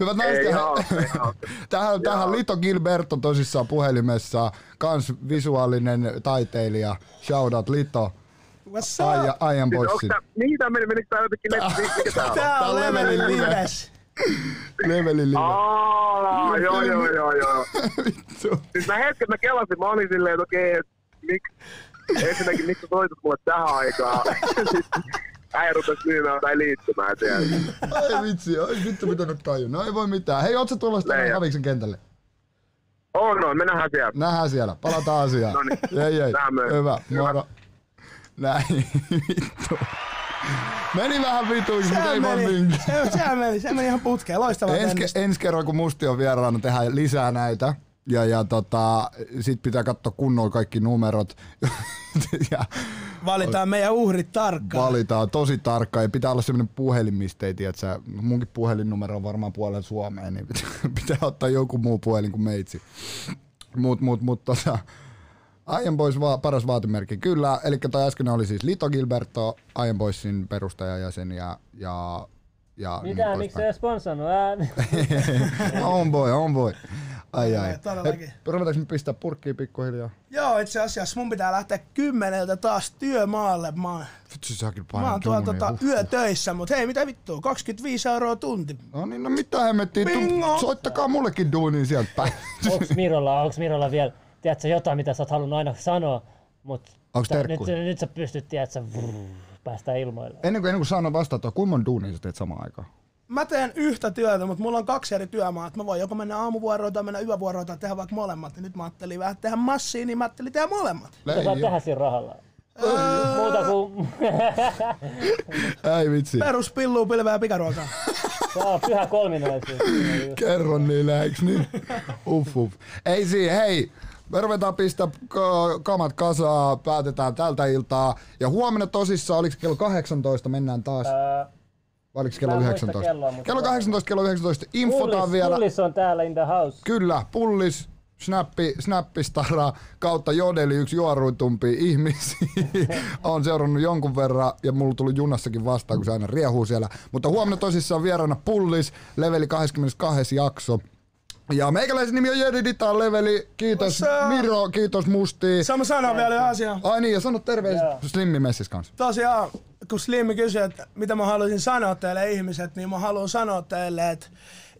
Hyvät naiset Ei ja oo, ei oo. Tähän, tähän Lito Gilberto tosissaan puhelimessa, kans visuaalinen taiteilija. Shoutout Lito. What's up? Siis onks Boyssin. tää, mihin tää meni? Menikö tää jotenkin netti? Mikä tää on? Tää Tää on on levelin levelin live. lives. Levelin live. Aa, joo, joo, joo, joo. Vittu. Siis mä hetken mä kelasin, mä olin silleen, että okei, että miksi, ensinnäkin miksi sä soitat mulle tähän aikaan. Äijä rupes myymään tai liittymään siellä. Ai vitsi, ai vittu mitä nyt tajun. No ei voi mitään. Hei, oot sä tulossa tänne Leija. Haviksen kentälle? On, on, me nähdään siellä. Nähdään siellä. Palataan asiaan. Noniin. Ei, ei. Nähdään myös. Hyvä. Hyvä. Moro. Näin. Vittu. Meni vähän vituiksi, mutta ei Se voi meni, minkään. se, se meni, se meni ihan putkeen. Loistava Ensi, ensi kerran kun Musti on vieraana, tehdään lisää näitä. Ja, ja tota, sit pitää katsoa kunnolla kaikki numerot. ja Valitaan meidän uhrit tarkkaan. valitaan tosi tarkkaan. Ja pitää olla semmoinen puhelin, mistä ei tiedä, munkin puhelinnumero on varmaan puolen Suomeen, niin pitää, pitää ottaa joku muu puhelin kuin meitsi. Mut, mut, mut tota, Iron Boys va- paras vaatimerkki, kyllä. Eli toi äsken oli siis Lito Gilberto, Iron Boysin perustajajäsen ja, ja, ja Mitä, niin miksi se sponsannut? Ää, on boy, on boy. Ai ai. todellakin. Hei, ruvetaanko me pistää purkkiin pikkuhiljaa? Joo, itse asiassa mun pitää lähteä kymmeneltä taas työmaalle. Mä oon, Vittu sä mä oon tuolla tota, yötöissä, mut hei, mitä vittua, 25 euroa tunti. No niin, no mitä hemmettiä, Bingo! tu- soittakaa mullekin duunia sieltä päin. onks Mirolla, onks Mirolla vielä, tiedätkö, jotain, mitä sä oot halunnut aina sanoa, mut Onks sä- nyt, nyt sä pystyt, tiedätkö, vrrr, päästään ilmoille. Ennen kuin, ennen kuin sanon vastata, kuinka monta duunia sä teet samaan aikaan? Mä teen yhtä työtä, mutta mulla on kaksi eri työmaata. Mä voin joko mennä aamuvuoroon tai mennä yövuoroon tai tehdä vaikka molemmat. Ja nyt mä ajattelin vähän tehdä massiin, niin mä ajattelin tehdä molemmat. Mitä saat tehdä siinä rahalla? Muuta kuin Ei vitsi. Perus pilluu, pilveä ja pikaruokaa. se on pyhä kolminaisuus. Kerro niille, eiks niin? Uff, uff. Ei siinä, hei. Me ruvetaan pistää ka- kamat kasaa, päätetään tältä iltaa. Ja huomenna tosissaan, oliko kello 18, mennään taas. Ää, Vai oliko kello Mä en muista 19? kelloa, kello 18, kello 19. Infotaan Pullis, vielä. Pullis on täällä in the house. Kyllä, pullis, snappi, snappistara kautta jodeli yksi juoruitumpi ihmisiä. on seurannut jonkun verran ja mulla tuli junassakin vastaan, kun se aina riehuu siellä. Mutta huomenna tosissaan vieraana pullis, leveli 22 jakso. Ja meikäläisen nimi on Jedi Ditan leveli. Kiitos up? Miro, kiitos Musti. Sama sanoa vielä yhden asian. Ai niin, ja sano terveiset Slimmi Messis kanssa. Tosiaan, kun Slimmi kysyi, että mitä mä haluaisin sanoa teille ihmiset, niin mä haluan sanoa teille, että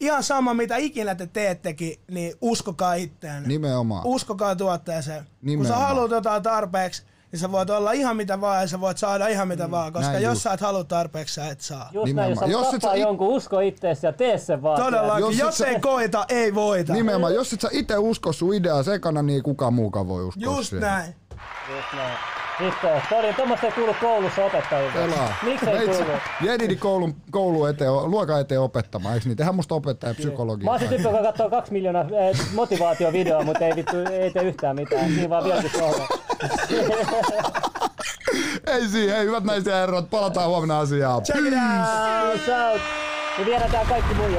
ihan sama mitä ikinä te teettekin, niin uskokaa itteen. Nimenomaan. Uskokaa tuotteeseen. Kun Nimenomaan. sä haluat jotain tarpeeksi, niin sä voit olla ihan mitä vaan ja sä voit saada ihan mitä vaan, koska Mm, näin jos just. sä et halua tarpeeksi, sä et saa. Just näin, jos Jos et sä it- jonkun, usko itteesi ja tee sen vaan. Todellakin, Jos jos, sä- ei koita, ei voita. Nimenomaan, jos et sä itse usko sun ideaa sekana, niin kuka muukaan voi uskoa Just siihen. näin. Just näin. Vittu, toi, tuommoista ei kuulu koulussa opettajilta. Pelaa. Miksi ei kuulu? Jedidi koulun, koulu eteen, luokan eteen opettamaan, eikö niin? Tehdään musta opettaja psykologia. Mä se tyyppi, joka katsoo kaksi miljoonaa eh, motivaatiovideoa, mutta ei, vittu, ei tee yhtään mitään. Siinä vaan vieläkin sohva. Ei siihen, hyvät naiset ja herrat, palataan huomenna asiaan. Check it out! Peace out. Me viedään tää kaikki muijat.